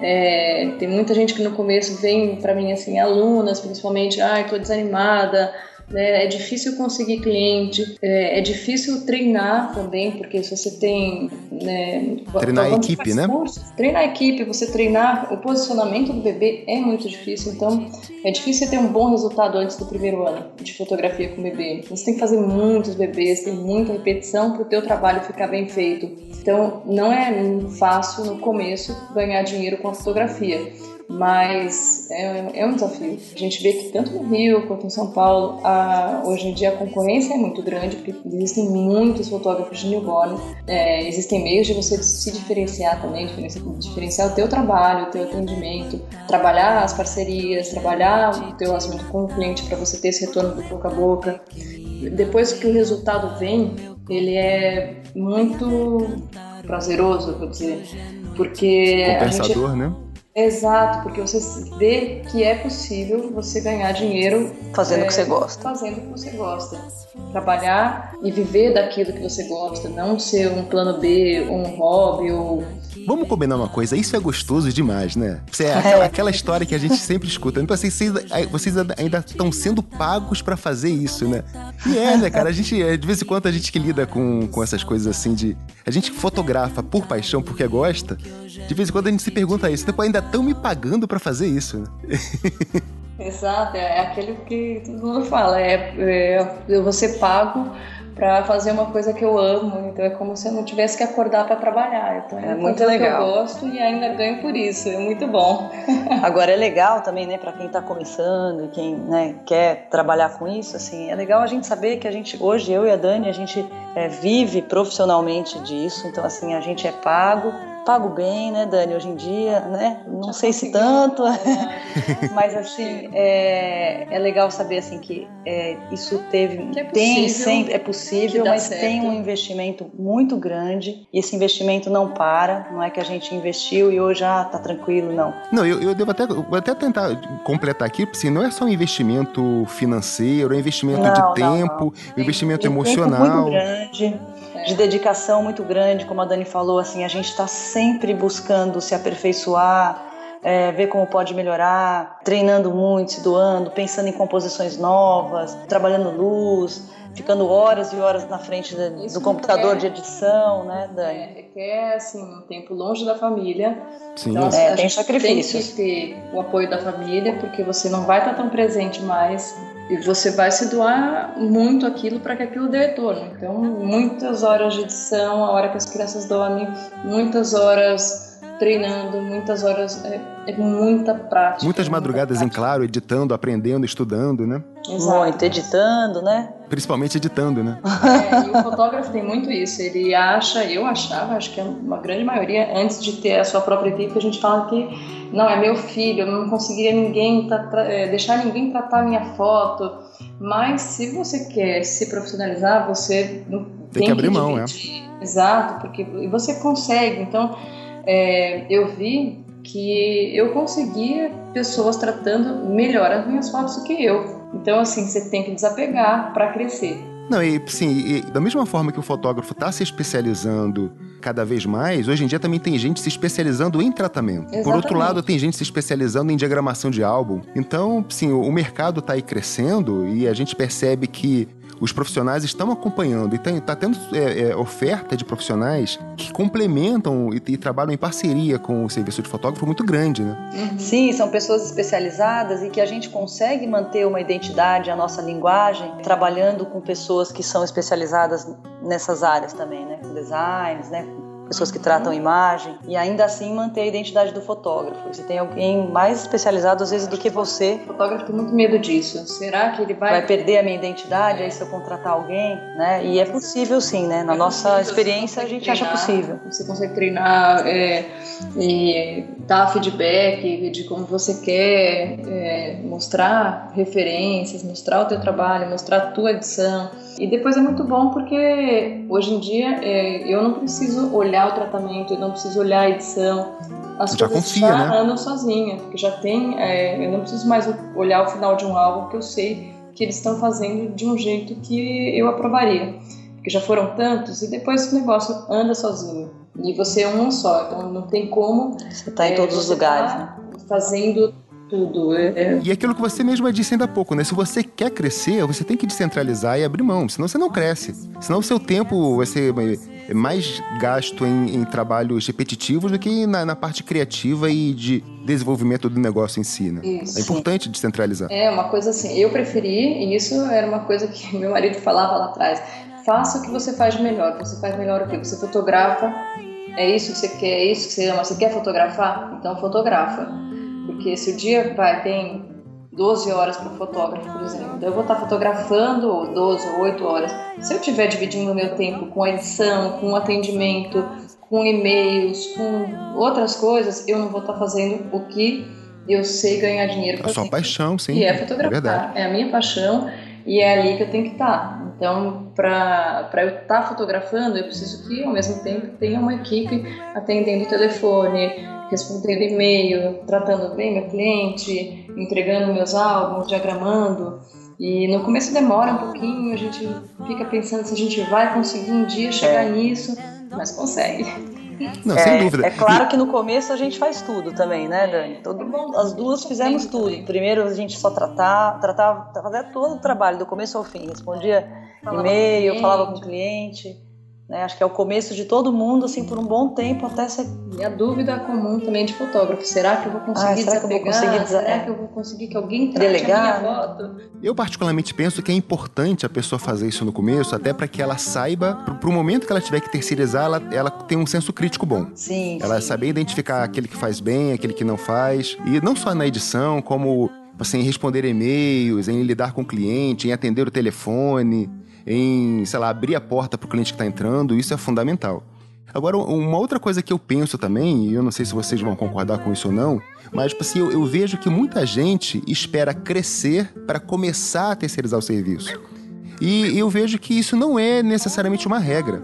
É, tem muita gente que no começo vem para mim assim, alunas principalmente, ai, ah, tô desanimada, né? É difícil conseguir cliente, é, é, difícil treinar também, porque se você tem. Né, treinar a equipe, né? Cursos, treinar a equipe, você treinar o posicionamento do bebê é muito difícil, então é difícil ter um bom resultado antes do primeiro ano de fotografia com bebê. Você tem que fazer muitos bebês, tem muita repetição para o teu trabalho ficar bem feito. Então não é fácil no começo ganhar dinheiro com a fotografia mas é, é, um desafio. A gente vê que tanto no Rio quanto em São Paulo, a, hoje em dia a concorrência é muito grande, porque existem muitos fotógrafos de newborn, é, existem meios de você se diferenciar também, diferenciar o teu trabalho, o teu atendimento, trabalhar as parcerias, trabalhar o teu assunto com o cliente para você ter esse retorno do boca a boca. Depois que o resultado vem, ele é muito prazeroso, vou dizer, porque compensador, gente, né? Exato, porque você vê que é possível você ganhar dinheiro fazendo é, o que você gosta. Fazendo o que você gosta. Trabalhar e viver daquilo que você gosta, não ser um plano B, um hobby ou Vamos combinar uma coisa, isso é gostoso demais, né? É aquela, aquela história que a gente sempre escuta. Então, assim, vocês, vocês ainda estão sendo pagos para fazer isso, né? E é, né, cara? A gente, é, de vez em quando, a gente que lida com, com essas coisas assim de. A gente fotografa por paixão, porque gosta. De vez em quando a gente se pergunta isso. Tipo, ainda estão me pagando para fazer isso? *laughs* Exato, é aquele que todo mundo fala. É, é eu vou ser pago para fazer uma coisa que eu amo. Então é como se eu não tivesse que acordar para trabalhar. Então, é muito legal. eu gosto e ainda ganho por isso. É muito bom. *laughs* Agora é legal também, né, para quem está começando e quem né, quer trabalhar com isso, assim, é legal a gente saber que a gente hoje eu e a Dani a gente é, vive profissionalmente disso. Então assim a gente é pago pago bem, né, Dani, hoje em dia, né? Não Já sei se tanto, *laughs* mas assim é, é legal saber assim que é, isso teve, é tem sempre é possível, mas certo. tem um investimento muito grande e esse investimento não para, não é que a gente investiu e hoje ah tá tranquilo, não. Não, eu, eu devo até vou até tentar completar aqui, porque assim, não é só um investimento financeiro, é um investimento não, de não, tempo, não. investimento de emocional. Tempo muito grande de dedicação muito grande, como a Dani falou, assim, a gente está sempre buscando se aperfeiçoar, é, ver como pode melhorar, treinando muito, se doando, pensando em composições novas, trabalhando luz, ficando horas e horas na frente do, do computador de edição, né, Dani? É, é assim, um tempo longe da família. Sim. Então, é, tem sacrifícios. Tem que ter o apoio da família, porque você não vai estar tão presente mais e você vai se doar muito aquilo para que aquilo dê retorno. Então, muitas horas de edição, a hora que as crianças dormem, muitas horas treinando, muitas horas, é, é muita prática. Muitas madrugadas em claro, editando, aprendendo, estudando, né? Exato. Muito, editando, né? Principalmente editando, né? *laughs* É, e o fotógrafo tem muito isso. Ele acha, eu achava, acho que é uma grande maioria, antes de ter a sua própria equipe, a gente fala que não, é meu filho, eu não conseguiria ninguém é, deixar ninguém tratar minha foto. Mas se você quer se profissionalizar, você tem, tem que abrir que mão, é. Exato, porque você consegue. Então, é, eu vi que eu conseguia pessoas tratando melhor as minhas fotos do que eu. Então, assim, você tem que desapegar para crescer. Não, e sim, da mesma forma que o fotógrafo está se especializando cada vez mais, hoje em dia também tem gente se especializando em tratamento. Exatamente. Por outro lado, tem gente se especializando em diagramação de álbum. Então, sim, o mercado está aí crescendo e a gente percebe que os profissionais estão acompanhando e está tendo é, é, oferta de profissionais que complementam e, e, trabalham em parceria com o serviço de fotógrafo muito grande, né? Sim, são pessoas especializadas e que a gente consegue manter uma identidade, a nossa linguagem, trabalhando com pessoas que são especializadas nessas áreas também, né? Com designs, né? Pessoas que tratam imagem, e ainda assim manter a identidade do fotógrafo. Você tem alguém mais especializado às vezes do que você. O fotógrafo tem muito medo disso. Será que ele vai. Vai perder a minha identidade aí se eu contratar alguém, né? E é possível sim, né? Na é nossa experiência a gente treinar, acha possível. Você consegue treinar é, e dar feedback de como você quer, é, mostrar referências, mostrar o teu trabalho, mostrar a tua edição. E depois é muito bom porque hoje em dia é, eu não preciso olhar o tratamento, eu não preciso olhar a edição. As já coisas confia, já né? andam sozinha, porque já tem. É, eu não preciso mais olhar o final de um álbum, porque eu sei que eles estão fazendo de um jeito que eu aprovaria. Porque já foram tantos e depois o negócio anda sozinho. E você é um só, então não tem como. Você está em é, todos os lugares, tá né? Fazendo tudo. É, é... E aquilo que você mesma disse ainda há pouco, né? Se você quer crescer, você tem que descentralizar e abrir mão, senão você não cresce. Senão o seu tempo vai ser mais gasto em, em trabalhos repetitivos do que na, na, parte criativa e de desenvolvimento do negócio em si, né? Isso. É importante descentralizar. É, uma coisa assim, eu preferi, e isso era uma coisa que *laughs* meu marido falava lá atrás, faça o que você faz melhor. Você faz melhor o que? Você fotografa, é isso que você quer, é isso que você ama, você quer fotografar? Então fotografa porque se o dia vai, tem 12 horas para o fotógrafo, por exemplo, então eu vou estar fotografando 12 ou 8 horas. Se eu estiver dividindo o meu tempo com edição, com atendimento, com e-mails, com outras coisas, eu não vou estar fazendo o que eu sei ganhar dinheiro. A sua paixão, sim. E é fotografar. É, é, a minha paixão e é ali que eu tenho que estar. Então, para eu estar fotografando, eu preciso que, ao mesmo tempo, tenha uma equipe atendendo o telefone, respondendo e-mail, tratando bem meu cliente, entregando meus álbuns, diagramando. E no começo demora um pouquinho, a gente fica pensando se a gente vai conseguir um dia chegar é. nisso, mas consegue. Não, é, sem dúvida. É claro que no começo a gente faz tudo também, né, Dani? Todo, as duas fizemos tudo. Primeiro a gente só tratava, tratava, fazia todo o trabalho, do começo ao fim. Respondia e-mail, falava com o cliente. Né? Acho que é o começo de todo mundo, assim, por um bom tempo, até ser... E a dúvida comum também de fotógrafo, será que eu vou conseguir ah, será desapegar? Que eu vou conseguir Será é. que eu vou conseguir que alguém trate Delegar, a minha foto? Eu particularmente penso que é importante a pessoa fazer isso no começo, até para que ela saiba, pro, o momento que ela tiver que terceirizar, ela, ela tem um senso crítico bom. Sim. Ela sim. saber identificar aquele que faz bem, aquele que não faz. E não só na edição, como assim, em responder e-mails, em lidar com o cliente, em atender o telefone em, sei lá, abrir a porta para o cliente que está entrando, isso é fundamental. Agora, uma outra coisa que eu penso também, e eu não sei se vocês vão concordar com isso ou não, mas tipo assim, eu, eu vejo que muita gente espera crescer para começar a terceirizar o serviço. E eu vejo que isso não é necessariamente uma regra.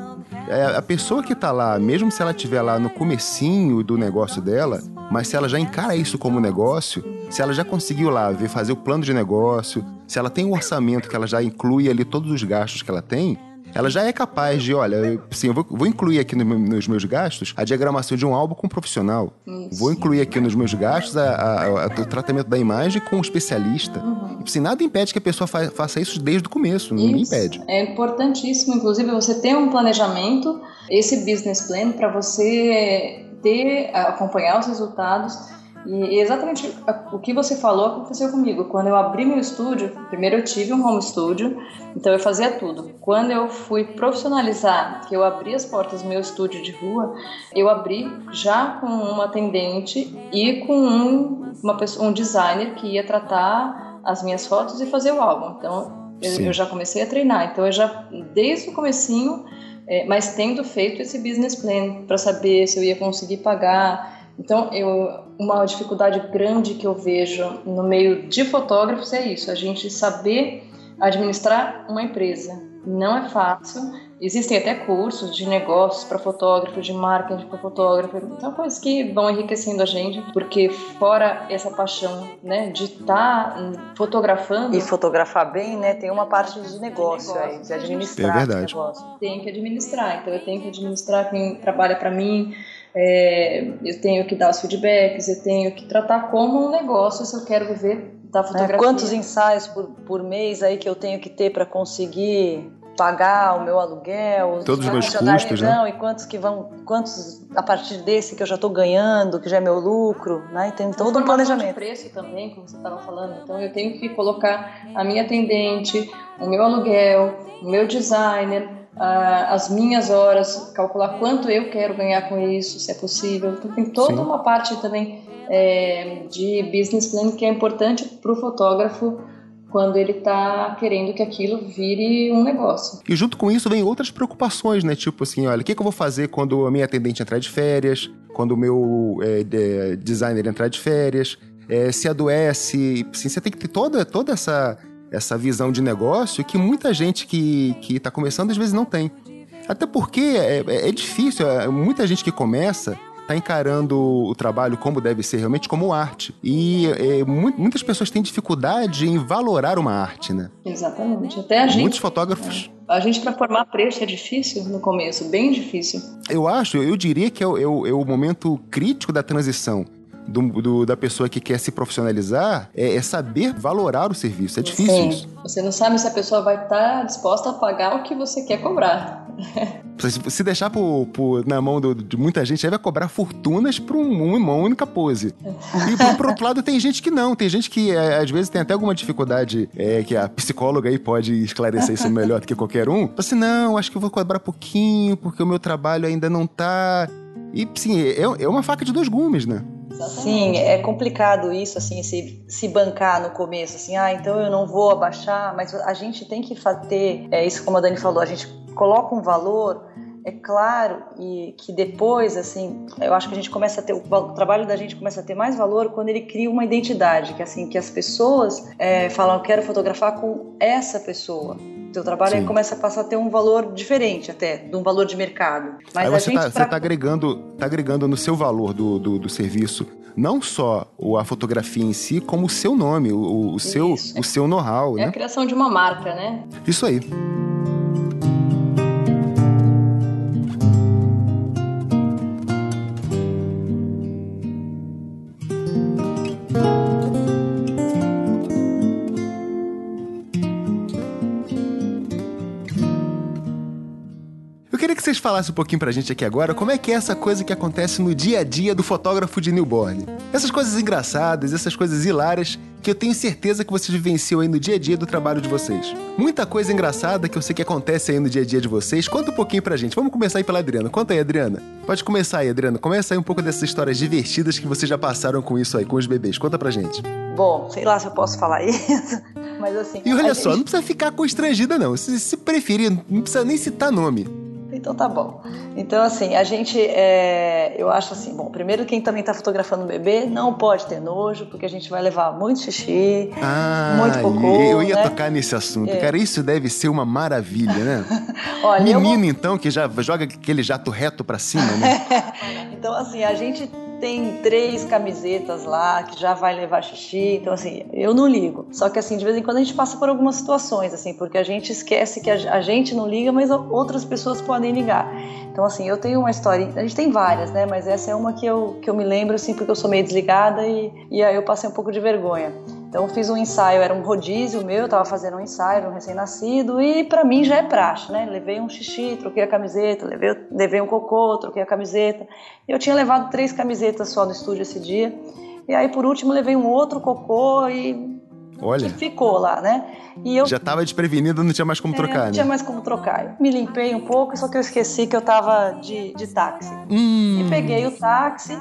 É, a pessoa que está lá, mesmo se ela estiver lá no comecinho do negócio dela, mas se ela já encara isso como negócio, se ela já conseguiu lá ver fazer o plano de negócio, se ela tem um orçamento que ela já inclui ali todos os gastos que ela tem, ela já é capaz de, olha, sim, eu vou, vou incluir aqui no, nos meus gastos a diagramação de um álbum com um profissional. Isso. Vou incluir aqui nos meus gastos a, a, a, o tratamento da imagem com um especialista. Uhum. Assim, nada impede que a pessoa fa faça isso desde o começo, não impede. É importantíssimo, inclusive, você ter um planejamento, esse business plan, para você ter, acompanhar os resultados e exatamente o que você falou aconteceu comigo. Quando eu abri meu estúdio, primeiro eu tive um home studio, então eu fazia tudo. Quando eu fui profissionalizar, que eu abri as portas do meu estúdio de rua, eu abri já com uma atendente e com um, uma pessoa, um designer que ia tratar as minhas fotos e fazer o álbum. Então eu, eu já comecei a treinar. Então eu já desde o comecinho, é, mas tendo feito esse business plan para saber se eu ia conseguir pagar então, eu, uma dificuldade grande que eu vejo no meio de fotógrafos é isso: a gente saber administrar uma empresa. Não é fácil. Existem até cursos de negócios para fotógrafo, de marketing para fotógrafo. Então, coisas que vão enriquecendo a gente, porque fora essa paixão, né, de estar tá fotografando e fotografar bem, né, tem uma parte de negócio, de, negócio, aí, de administrar. É verdade. Tem que administrar. Então, eu tenho que administrar quem trabalha para mim é, eu tenho que dar os feedbacks, eu tenho que tratar como um negócio se eu quero viver da é, fotografia. É, quantos ensaios por, por mês aí que eu tenho que ter para conseguir pagar o meu aluguel, todos os meus custos, né? E quantos que vão, quantos a partir desse que eu já estou ganhando, que já é meu lucro, né? E tem todo um planejamento. De preço também, como você estava falando. Então eu tenho que colocar a minha atendente, o meu aluguel, o meu designer, as minhas horas, calcular quanto eu quero ganhar com isso, se é possível. Então tem toda Sim. uma parte também é, de business plan que é importante para o fotógrafo quando ele está querendo que aquilo vire um negócio. E junto com isso vem outras preocupações, né? Tipo assim, olha, o que, que eu vou fazer quando a minha atendente entrar de férias, quando o meu é, designer entrar de férias, é, se adoece, assim, você tem que ter toda, toda essa essa visão de negócio que muita gente que está começando às vezes não tem. Até porque é, é, é difícil, é, muita gente que começa está encarando o trabalho como deve ser, realmente como arte. E é, muitas pessoas têm dificuldade em valorar uma arte, né? Exatamente. Até a gente. Muitos fotógrafos. É. A gente, para formar preço, é difícil no começo, bem difícil. Eu acho, eu diria que é o, é o, é o momento crítico da transição do, do, da pessoa que quer se profissionalizar é, é, saber valorar o serviço. É difícil Sim. isso. Você não sabe se a pessoa vai estar tá disposta a pagar o que você quer cobrar. Se deixar por, por, na mão do, de muita gente, aí vai cobrar fortunas por um, uma única pose. E por, por, outro lado, tem gente que não. Tem gente que é, às vezes tem até alguma dificuldade é, que a psicóloga aí pode esclarecer isso melhor do que qualquer um. Assim, não, acho que eu vou cobrar pouquinho porque o meu trabalho ainda não tá. E sim, é, é uma faca de dois gumes, né? Sim, é complicado isso, assim, se, se bancar no começo, assim, ah, então eu não vou abaixar, mas a gente tem que ter, é isso como a Dani falou, a gente coloca um valor, é claro, e que depois, assim, eu acho que a gente começa a ter, o, o trabalho da gente começa a ter mais valor quando ele cria uma identidade, que assim, que as pessoas é, falam, eu quero fotografar com essa pessoa, teu trabalho começa a passar a ter um valor diferente até, de um valor de mercado. Mas aí você está pra... tá agregando, tá agregando no seu valor do, do, do, serviço não só a fotografia em si, como o seu nome, o, o seu, o seu know-how. É né? a criação de uma marca, né? Isso aí. Vocês falassem um pouquinho pra gente aqui agora como é que é essa coisa que acontece no dia a dia do fotógrafo de newborn. Essas coisas engraçadas, essas coisas hilárias que eu tenho certeza que vocês vivenciam aí no dia a dia do trabalho de vocês. Muita coisa engraçada que eu sei que acontece aí no dia a dia de vocês. Conta um pouquinho pra gente. Vamos começar aí pela Adriana. Conta aí, Adriana. Pode começar aí, Adriana. Começa aí um pouco dessas histórias divertidas que vocês já passaram com isso aí, com os bebês. Conta pra gente. Bom, sei lá se eu posso falar *laughs* isso, mas assim. E olha só, gente... não precisa ficar constrangida, não. Se, se preferir, não precisa nem citar nome. Então tá bom. Então, assim, a gente, é, eu acho assim, bom, primeiro quem também tá fotografando o bebê não pode ter nojo, porque a gente vai levar muito xixi, ah, muito cocô. Eu ia né? tocar nesse assunto. É. Cara, isso deve ser uma maravilha, né? *laughs* Olha, Menino, eu... então, que já joga aquele jato reto para cima, né? *laughs* então, assim, a gente tem três camisetas lá que já vai levar xixi, então assim, eu não ligo. Só que assim, de vez em quando a gente passa por algumas situações, assim, porque a gente esquece que a, gente não liga, mas outras pessoas podem ligar. Então assim, eu tenho uma história, a gente tem várias, né, mas essa é uma que eu, que eu me lembro, assim, porque eu sou meio desligada e, e aí eu passei um pouco de vergonha. Então fiz um ensaio, era um rodízio meu, eu tava fazendo um ensaio, um recém-nascido, e para mim já é praxe, né? Levei um xixi, troquei a camiseta, levei, levei um cocô, troquei a camiseta. Eu tinha levado três camisetas só no estúdio esse dia. E aí, por último, levei um outro cocô e Olha. que ficou lá, né? E eu já estava desprevenido, não tinha mais como é, trocar, não né? tinha mais como trocar. Eu me limpei um pouco, só que eu esqueci que eu estava de, de táxi. Hum. E peguei o táxi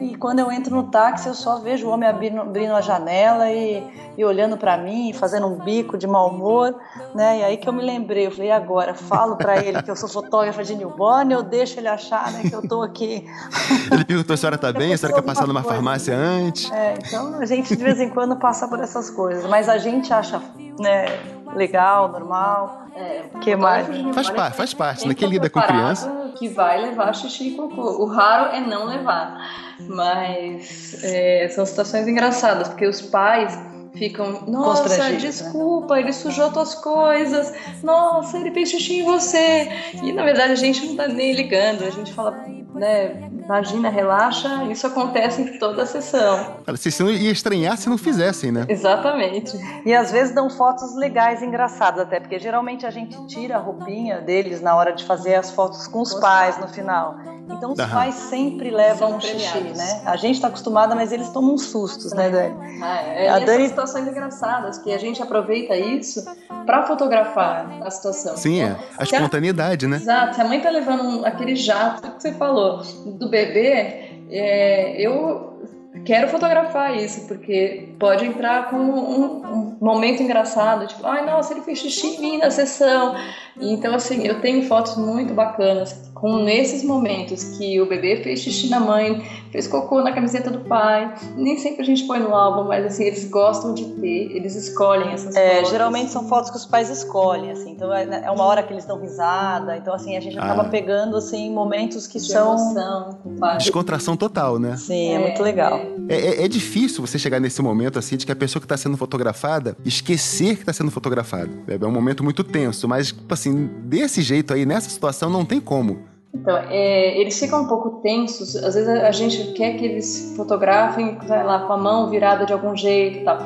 e quando eu entro no táxi, eu só vejo o homem abrindo, abrindo a janela e, e olhando para mim, fazendo um bico de mau humor, né? E aí que eu me lembrei, eu falei, agora? Falo para ele que eu sou fotógrafa de newborn ou deixo ele achar né, que eu tô aqui? *laughs* Ele perguntou, a senhora tá bem? A senhora quer passar numa coisa. farmácia antes? É, então a gente de vez em quando passa por essas coisas, mas a gente acha, né, legal, normal. É, que mais? Faz, parte, faz parte, né? Quem lida com criança. Que vai levar xixi e cocô. O raro é não levar. Mas é, são situações engraçadas, porque os pais ficam, nossa, né? desculpa, né? ele sujou tuas coisas, nossa, ele fez xixi em você. E na verdade a gente não tá nem ligando, a gente fala, né, imagina, relaxa, isso acontece em toda a sessão. Você não ia estranhar se não fizessem, né? Exatamente. E às vezes dão fotos legais, engraçadas até, porque geralmente a gente tira a roupinha deles na hora de fazer as fotos com os pais no final. Então os pais sempre levam São um xixi, né? A gente está acostumada, mas eles tomam uns sustos, né, Dani? É, é a Dani... situações engraçadas, que a gente aproveita isso para fotografar a situação. Sim, é. A espontaneidade, a... né? Exato. Se a mãe tá levando um, aquele jato que você falou do bebê, é, eu quero fotografar isso, porque pode entrar com um, um, momento engraçado, tipo, ai, nossa, ele fez xixi em mim na sessão. Então, assim, eu tenho fotos muito bacanas com nesses momentos que o bebê fez xixi na mãe, fez cocô na camiseta do pai. Nem sempre a gente põe no álbum, mas assim, eles gostam de ter, eles escolhem essas é, fotos. Geralmente são fotos que os pais escolhem, assim. Então é, é uma hora que eles dão risada. Então, assim, a gente acaba ah. pegando assim momentos que de são. Emoção. Descontração total, né? Sim, é, é muito legal. É, é, é, difícil você chegar nesse momento assim de que a pessoa que está sendo fotografada esquecer que está sendo fotografada. É um momento muito tenso, mas tipo assim, desse jeito aí, nessa situação, não tem como. Então, é, eles ficam um pouco tensos. Às vezes a gente quer que eles fotografem, sei lá, com a mão virada de algum jeito e tal.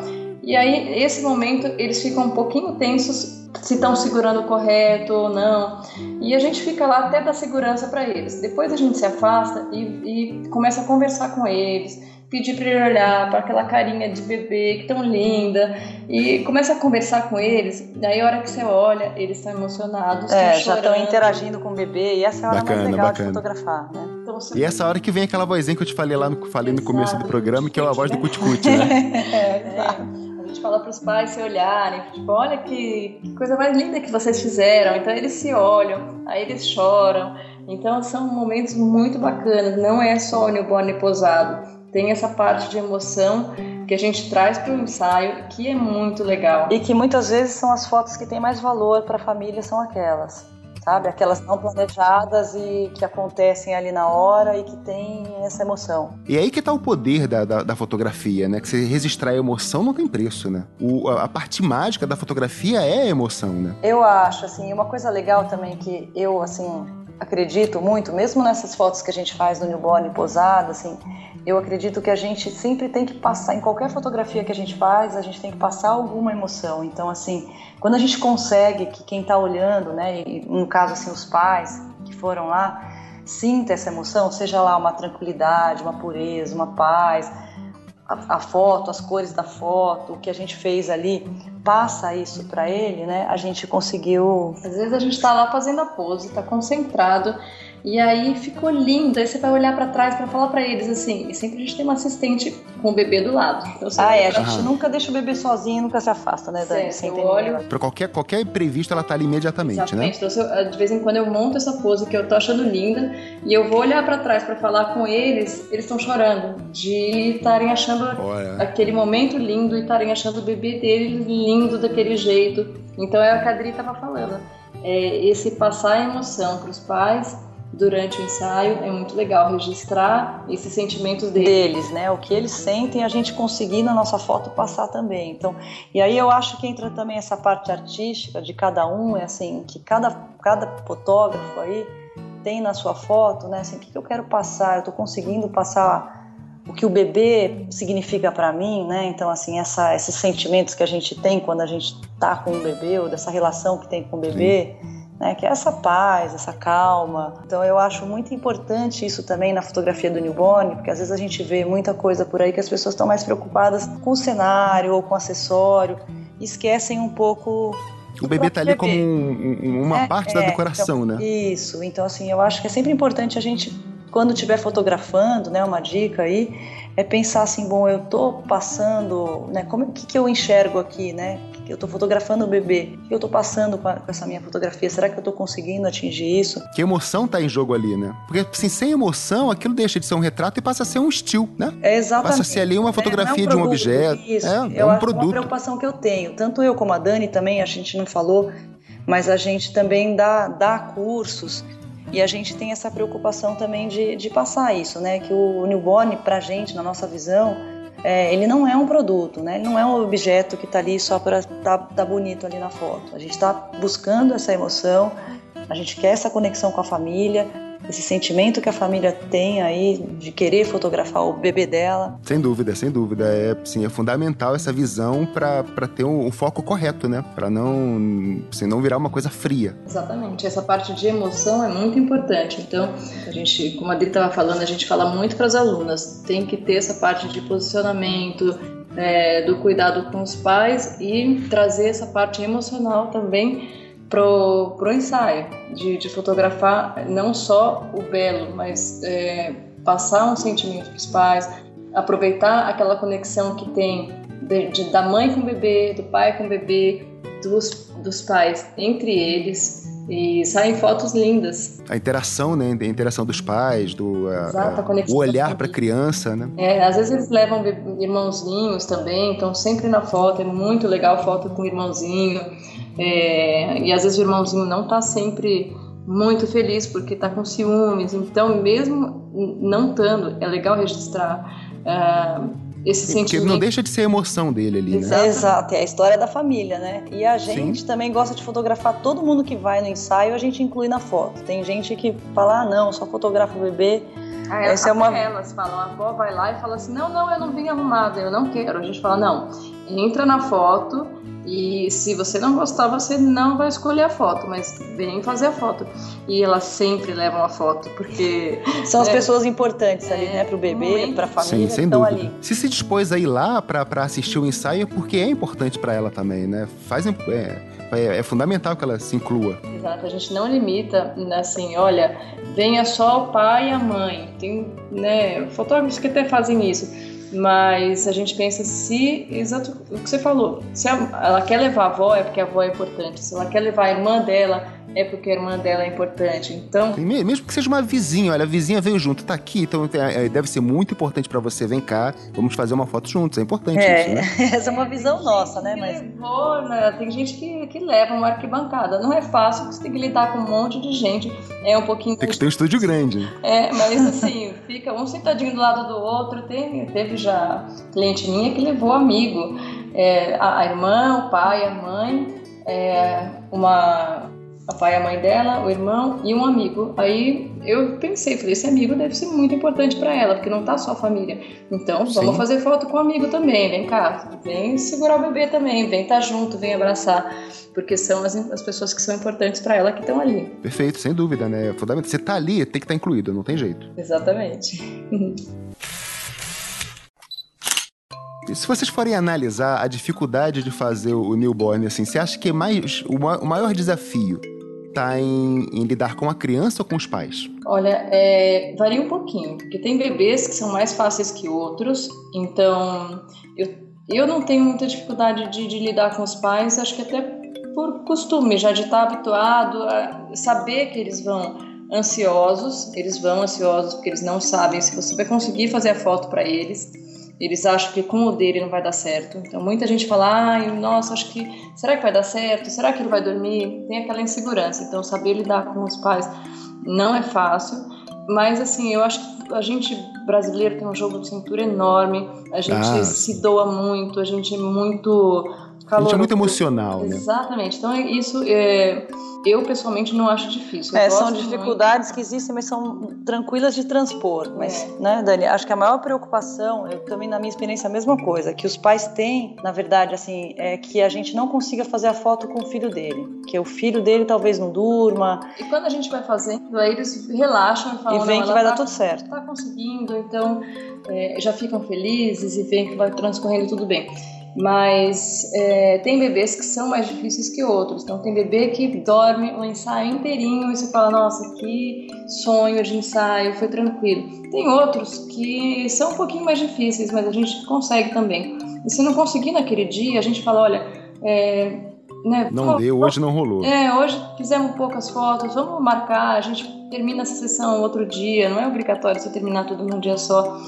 E aí, esse momento, eles ficam um pouquinho tensos se estão segurando correto ou não. E a gente fica lá até dar segurança para eles. Depois a gente se afasta e, e começa a conversar com eles pedir para ele olhar para aquela carinha de bebê que tão linda e começa a conversar com eles. Daí a hora que você olha, eles estão emocionados, é, já estão interagindo com o bebê e essa é a hora bacana, mais legal bacana. de fotografar, né? Então, e essa hora que vem aquela vozinha que eu te falei lá no, falei no começo do programa, que é a voz do *laughs* cuticute, né? é, é. A gente fala para os pais se olharem, tipo, olha que, que coisa mais linda que vocês fizeram. Então eles se olham, aí eles choram. Então são momentos muito bacanas. Não é só o newborn posado tem essa parte de emoção que a gente traz para o ensaio, que é muito legal. E que muitas vezes são as fotos que têm mais valor para a família, são aquelas. Sabe? Aquelas não planejadas e que acontecem ali na hora e que tem essa emoção. E aí que tá o poder da, da, da fotografia, né? Que você registrar a emoção não tem preço, né? O, a, a, parte mágica da fotografia é a emoção, né? Eu acho, assim, uma coisa legal também que eu, assim, acredito muito, mesmo nessas fotos que a gente faz no newborn posado, assim, eu acredito que a gente sempre tem que passar, em qualquer fotografia que a gente faz, a gente tem que passar alguma emoção. Então, assim, quando a gente consegue que quem está olhando, né, e no caso assim os pais, que foram lá, sinta essa emoção, seja lá uma tranquilidade, uma pureza, uma paz, a, foto, as cores da foto, o que a gente fez ali, passa isso para ele, né? A gente conseguiu. Às vezes a gente está lá fazendo a pose, está concentrado e aí ficou lindo. Aí você vai olhar para trás para falar para eles assim. E sempre a gente tem uma assistente com o bebê do lado. Então, ah, é. A gente Aham. nunca deixa o bebê sozinho, nunca se afasta, né, Dani? Eu olho. Para qualquer, qualquer imprevisto, ela tá ali imediatamente, né? Exatamente. né? Então, eu, de vez em quando eu monto essa pose que eu tô achando linda e eu vou olhar para trás para falar com eles, eles estão chorando de estarem achando Olha. aquele momento lindo e estarem achando o bebê deles lindo daquele jeito. Então é o que a Adri tava falando. É esse passar a emoção para os pais durante o ensaio. É muito legal registrar esses sentimentos deles. deles, né? O que eles sentem, a gente conseguir na nossa foto passar também. Então, e aí eu acho que entra também essa parte artística de cada um, é assim, que cada, cada fotógrafo aí tem na sua foto, né? Assim, o que eu quero passar? Eu estou conseguindo passar o que o bebê significa para mim, né? Então, assim, essa, esses sentimentos que a gente tem quando a gente tá com o bebê, ou dessa relação que tem com o bebê. Sim né, que é essa paz, essa calma. Então eu acho muito importante isso também na fotografia do newborn, porque às vezes a gente vê muita coisa por aí que as pessoas estão mais preocupadas com o cenário ou com o acessório, e esquecem um pouco o bebê está ali como um, uma é, parte é, da decoração, então, né? Isso. Então, assim, eu acho que é sempre importante a gente, quando estiver fotografando, né, uma dica aí, é pensar assim, bom, eu estou passando, né, como que, que eu enxergo aqui, né? Eu estou fotografando o bebê, o que eu estou passando com, essa minha fotografia? Será que eu estou conseguindo atingir isso? Que emoção está em jogo ali, né? Porque assim, sem emoção, aquilo deixa de ser um retrato e passa a ser um estilo, né? É exatamente. Passa a ser ali uma fotografia é, é um de um objeto. Isso. É, é um produto. É uma preocupação que eu tenho. Tanto eu como a Dani também, a gente não falou, mas a gente também dá, dá cursos e a gente tem essa preocupação também de, de passar isso, né? Que o newborn, pra gente, na nossa visão, é, ele não é um produto, né? Ele não é um objeto que está ali só para tá, tá bonito ali na foto. A gente está buscando essa emoção, a gente quer essa conexão com a família, esse sentimento que a família tem aí de querer fotografar o bebê dela. Sem dúvida, sem dúvida. É, sim, é fundamental essa visão para ter o um, um, foco correto, né? Para não, assim, não virar uma coisa fria. Exatamente. Essa parte de emoção é muito importante. Então, a gente, como a Adri estava falando, a gente fala muito para as alunas. Tem que ter essa parte de posicionamento, é, do cuidado com os pais e trazer essa parte emocional também pro, pro ensaio, de, de fotografar não só o belo, mas é, passar um sentimento para os pais, aproveitar aquela conexão que tem de, de, da mãe com o bebê, do pai com o bebê, dos, dos pais entre eles e saem fotos lindas. A interação, né? A interação dos pais, do Exato, a, a, o olhar para a criança, né? É, às vezes eles levam irmãozinhos também, então sempre na foto é muito legal foto com irmãozinho. É, e às vezes o irmãozinho não está sempre muito feliz porque está com ciúmes. Então, mesmo não estando, é legal registrar. Uh, esse Porque sentimento. não deixa de ser a emoção dele ali, né? Exato, é a história da família, né? E a gente Sim. também gosta de fotografar todo mundo que vai no ensaio, a gente inclui na foto. Tem gente que fala, ah, não, só fotografa o bebê. Ah, Essa é uma... Elas falam, a avó vai lá e fala assim, não, não, eu não vim arrumada, eu não quero. A gente fala, não, entra na foto e se você não gostar, você não vai escolher a foto, mas vem fazer a foto. E elas sempre levam a foto, porque. *laughs* São as é, pessoas importantes ali, é, né? Pro bebê, pra família. Sim, sem dúvida. Ali. Se se dispôs a ir lá pra assistir o ensaio, porque é importante para ela também, né? Faz. É, é, é, fundamental que ela se inclua. Exato, a gente não limita, assim, olha, venha só o pai e a mãe. Tem né, fotógrafos que até fazem isso mas a gente pensa se, exato o que você falou, se ela quer levar a avó é porque a avó é importante, se ela quer levar a irmã dela é porque a irmã dela é importante. Então. Mesmo que seja uma vizinha, olha, a vizinha veio junto, tá aqui, então é, é, deve ser muito importante para você. Vem cá, vamos fazer uma foto juntos. É importante é, isso, né? *laughs* Essa é uma visão nossa, né? Mas... Levou, né? Tem gente que, que leva uma arquibancada. Não é fácil, você tem que lidar com um monte de gente. É um pouquinho. Tem que ter um estúdio grande. É, mas assim, *laughs* fica um sentadinho do lado do outro. Tem, teve já cliente minha que levou amigo. É, a, a irmã, o pai, a mãe. É, uma a pai e a mãe dela, o irmão e um amigo. Aí eu pensei, falei, esse amigo deve ser muito importante para ela, porque não tá só a família. Então, Sim. vamos fazer foto com o amigo também, vem cá, vem segurar o bebê também, vem estar tá junto, vem abraçar, porque são as, as pessoas que são importantes para ela que estão ali. Perfeito, sem dúvida, né? Fundamental. Você tá ali, tem que estar tá incluído, não tem jeito. Exatamente. se vocês forem analisar a dificuldade de fazer o newborn, assim, você acha que é mais, o maior desafio está em, em, lidar com a criança ou com os pais? Olha, é, varia um pouquinho, porque tem bebês que são mais fáceis que outros, então eu, eu não tenho muita dificuldade de, de lidar com os pais, acho que até por costume, já de estar habituado a saber que eles vão ansiosos, eles vão ansiosos porque eles não sabem se você vai conseguir fazer a foto para eles. Eles acham que com o dele não vai dar certo. Então muita gente fala, ai, nossa, acho que será que vai dar certo? Será que ele vai dormir? Tem aquela insegurança. Então saber lidar com os pais não é fácil. Mas assim, eu acho que a gente brasileiro tem um jogo de cintura enorme. A gente ah. se doa muito. A gente é muito calor. A gente é muito emocional, né? Exatamente. Então, isso é, eu pessoalmente não acho difícil. É, são dificuldades muito. que existem, mas são tranquilas de transpor. Mas, é. né, Dani, acho que a maior preocupação, eu também na minha experiência a mesma coisa, que os pais têm, na verdade, assim, é que a gente não consiga fazer a foto com o filho dele, que o filho dele talvez não durma. E quando a gente vai fazendo, aí eles relaxam e falam, e vem que vai tá, dar tudo certo. Tá conseguindo, então é, já ficam felizes e veem que vai transcorrendo tudo bem mas é, tem bebês que são mais difíceis que outros. Então tem bebê que dorme o ensaio inteirinho e você fala, nossa, que sonho de ensaio, foi tranquilo. Tem outros que são um pouquinho mais difíceis, mas a gente consegue também. E se não conseguir naquele dia, a gente fala, olha, é, né, não pô, deu, hoje não rolou. É, hoje fizemos poucas fotos, vamos marcar, a gente termina essa sessão outro dia, não é obrigatório você terminar tudo num dia só.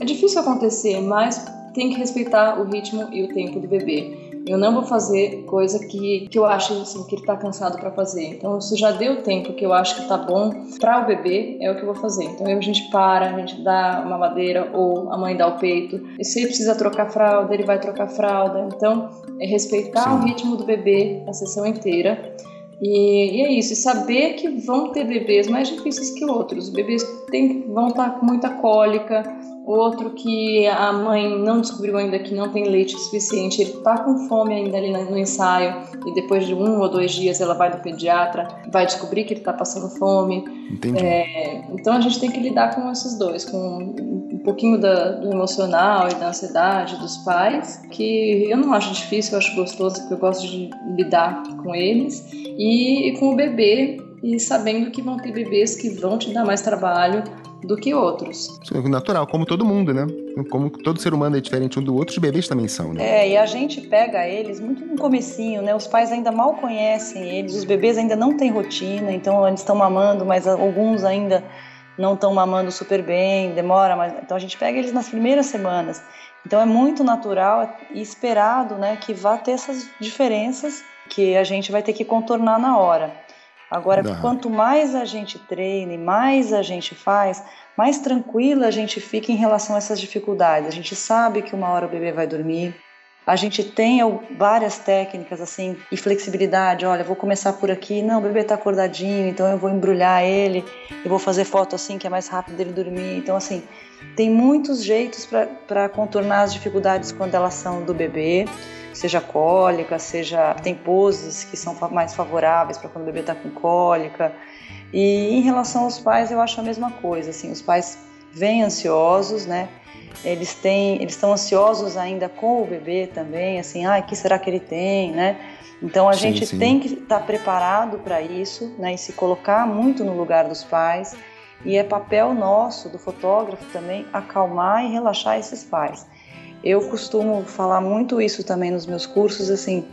É difícil acontecer, mas tem que respeitar o ritmo e o tempo do bebê. Eu não vou fazer coisa que, que eu acho assim, que ele está cansado para fazer. Então, se já deu o tempo que eu acho que está bom para o bebê, é o que eu vou fazer. Então, a gente para, a gente dá uma madeira ou a mãe dá o peito. E se ele precisa trocar fralda, ele vai trocar fralda. Então, é respeitar Sim. o ritmo do bebê a sessão inteira. E, e, é isso, e saber que vão ter bebês mais difíceis que outros. Os bebês tem, vão estar tá com muita cólica, outro que a mãe não descobriu ainda que não tem leite suficiente, ele está com fome ainda ali no ensaio e depois de um ou dois dias ela vai no pediatra, vai descobrir que ele está passando fome. Entendi. É, então a gente tem que lidar com esses dois, com um pouquinho da, do emocional e da ansiedade dos pais, que eu não acho difícil, eu acho gostoso, porque eu gosto de lidar com eles, e, e com o bebê e sabendo que vão ter bebês que vão te dar mais trabalho do que outros. Natural, como todo mundo, né? Como todo ser humano é diferente um do outro, os bebês também são, né? É, e a gente pega eles muito no comecinho, né? Os pais ainda mal conhecem eles, os bebês ainda não têm rotina, então eles estão mamando, mas alguns ainda não estão mamando super bem, demora, mas então a gente pega eles nas primeiras semanas. Então é muito natural e esperado, né, que vá ter essas diferenças que a gente vai ter que contornar na hora. Agora, quanto mais a gente treina e mais a gente faz, mais tranquila a gente fica em relação a essas dificuldades. A gente sabe que uma hora o bebê vai dormir. A gente tem várias técnicas assim e flexibilidade. Olha, vou começar por aqui. Não, o bebê está acordadinho, então eu vou embrulhar ele e vou fazer foto assim que é mais rápido dele dormir. Então, assim, tem muitos jeitos para contornar as dificuldades quando elas são do bebê seja cólica, seja tem poses que são mais favoráveis para quando o bebê está com cólica. E em relação aos pais, eu acho a mesma coisa. Assim, os pais vêm ansiosos, né? Eles têm, eles estão ansiosos ainda com o bebê também, assim, ah, que será que ele tem, né? Então a sim, gente sim. tem que estar tá preparado para isso, né? E se colocar muito no lugar dos pais. E é papel nosso, do fotógrafo também, acalmar e relaxar esses pais. Eu costumo falar muito isso também nos meus cursos, assim,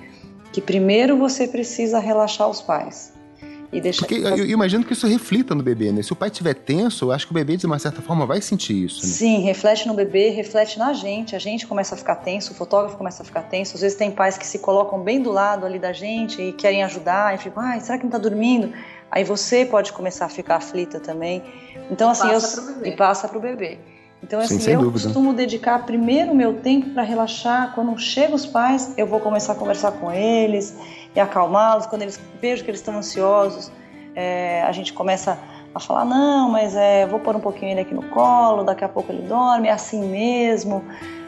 que primeiro você precisa relaxar os pais. E deixar Porque eu imagino que isso reflita no bebê, né? Se o pai estiver tenso, eu acho que o bebê, de uma certa forma, vai sentir isso. Né? Sim, reflete no bebê, reflete na gente. A gente começa a ficar tenso, o fotógrafo começa a ficar tenso. Às vezes tem pais que se colocam bem do lado ali da gente e querem ajudar e ficam, ai, será que não está dormindo? Aí você pode começar a ficar aflita também. Então, e assim, passa eu... e passa para o bebê. Então, assim, Sim, eu dúvida. costumo dedicar primeiro o meu tempo para relaxar. Quando chegam os pais, eu vou começar a conversar com eles e acalmá-los. Quando eles vejo que eles estão ansiosos, é, a gente começa a falar: não, mas é, vou pôr um pouquinho ele aqui no colo, daqui a pouco ele dorme, é assim mesmo,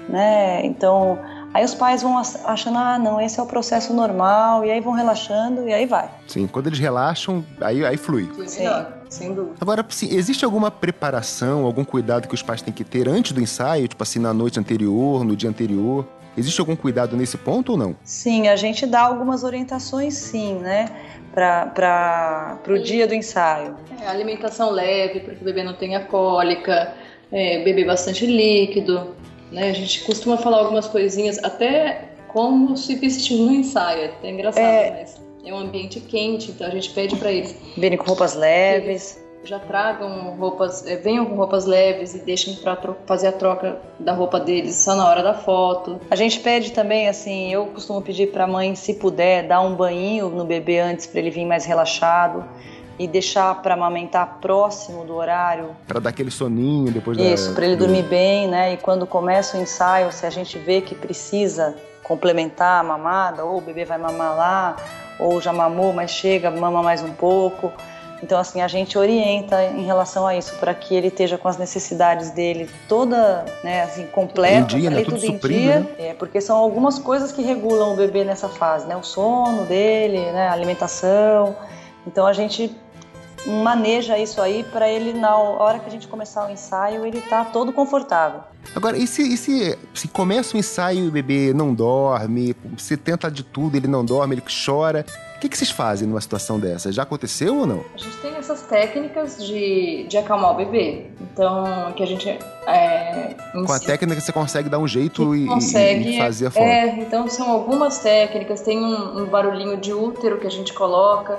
né? Então, Aí os pais vão achando, ah, não, esse é o processo normal, e aí vão relaxando e aí vai. Sim, quando eles relaxam, aí, aí flui. Sim, sem dúvida. Agora, sim, existe alguma preparação, algum cuidado que os pais têm que ter antes do ensaio, tipo assim, na noite anterior, no dia anterior? Existe algum cuidado nesse ponto ou não? Sim, a gente dá algumas orientações, sim, né? Para o dia do ensaio. É, alimentação leve, para que o bebê não tenha cólica, é, beber bastante líquido, né? A gente costuma falar algumas coisinhas, até como se vestir no ensaio. É até engraçado, é... mas é um ambiente quente, então a gente pede para eles. Virem com roupas leves. Já tragam roupas, é, venham com roupas leves e deixem para fazer a troca da roupa deles só na hora da foto. A gente pede também, assim, eu costumo pedir para a mãe, se puder, dar um banho no bebê antes para ele vir mais relaxado e deixar para amamentar próximo do horário. Para dar aquele soninho depois Isso, da... Isso, para ele dormir bem, né? E quando começa o ensaio, se a gente vê que precisa complementar a mamada, ou o bebê vai mamar lá, ou já mamou, mas chega, mama mais um pouco. Então, assim, a gente orienta em relação a isso, para que ele esteja com as necessidades dele toda, né, assim, completa, em dia, né? tudo, tudo suprido, dia, né? é, porque são algumas coisas que regulam o bebê nessa fase, né, o sono dele, né, a alimentação. Então, a gente maneja isso aí para ele, na hora que a gente começar o ensaio, ele tá todo confortável. Agora, e se, e se, se começa o ensaio e o bebê não dorme, você tenta de tudo, ele não dorme, ele chora, o que, que vocês fazem numa situação dessa? Já aconteceu ou não? A gente tem essas técnicas de, de acalmar o bebê. Então, que a gente. É, Com a técnica você consegue dar um jeito e, consegue, e, fazer a foto. É, então são algumas técnicas. Tem um, um barulhinho de útero que a gente coloca.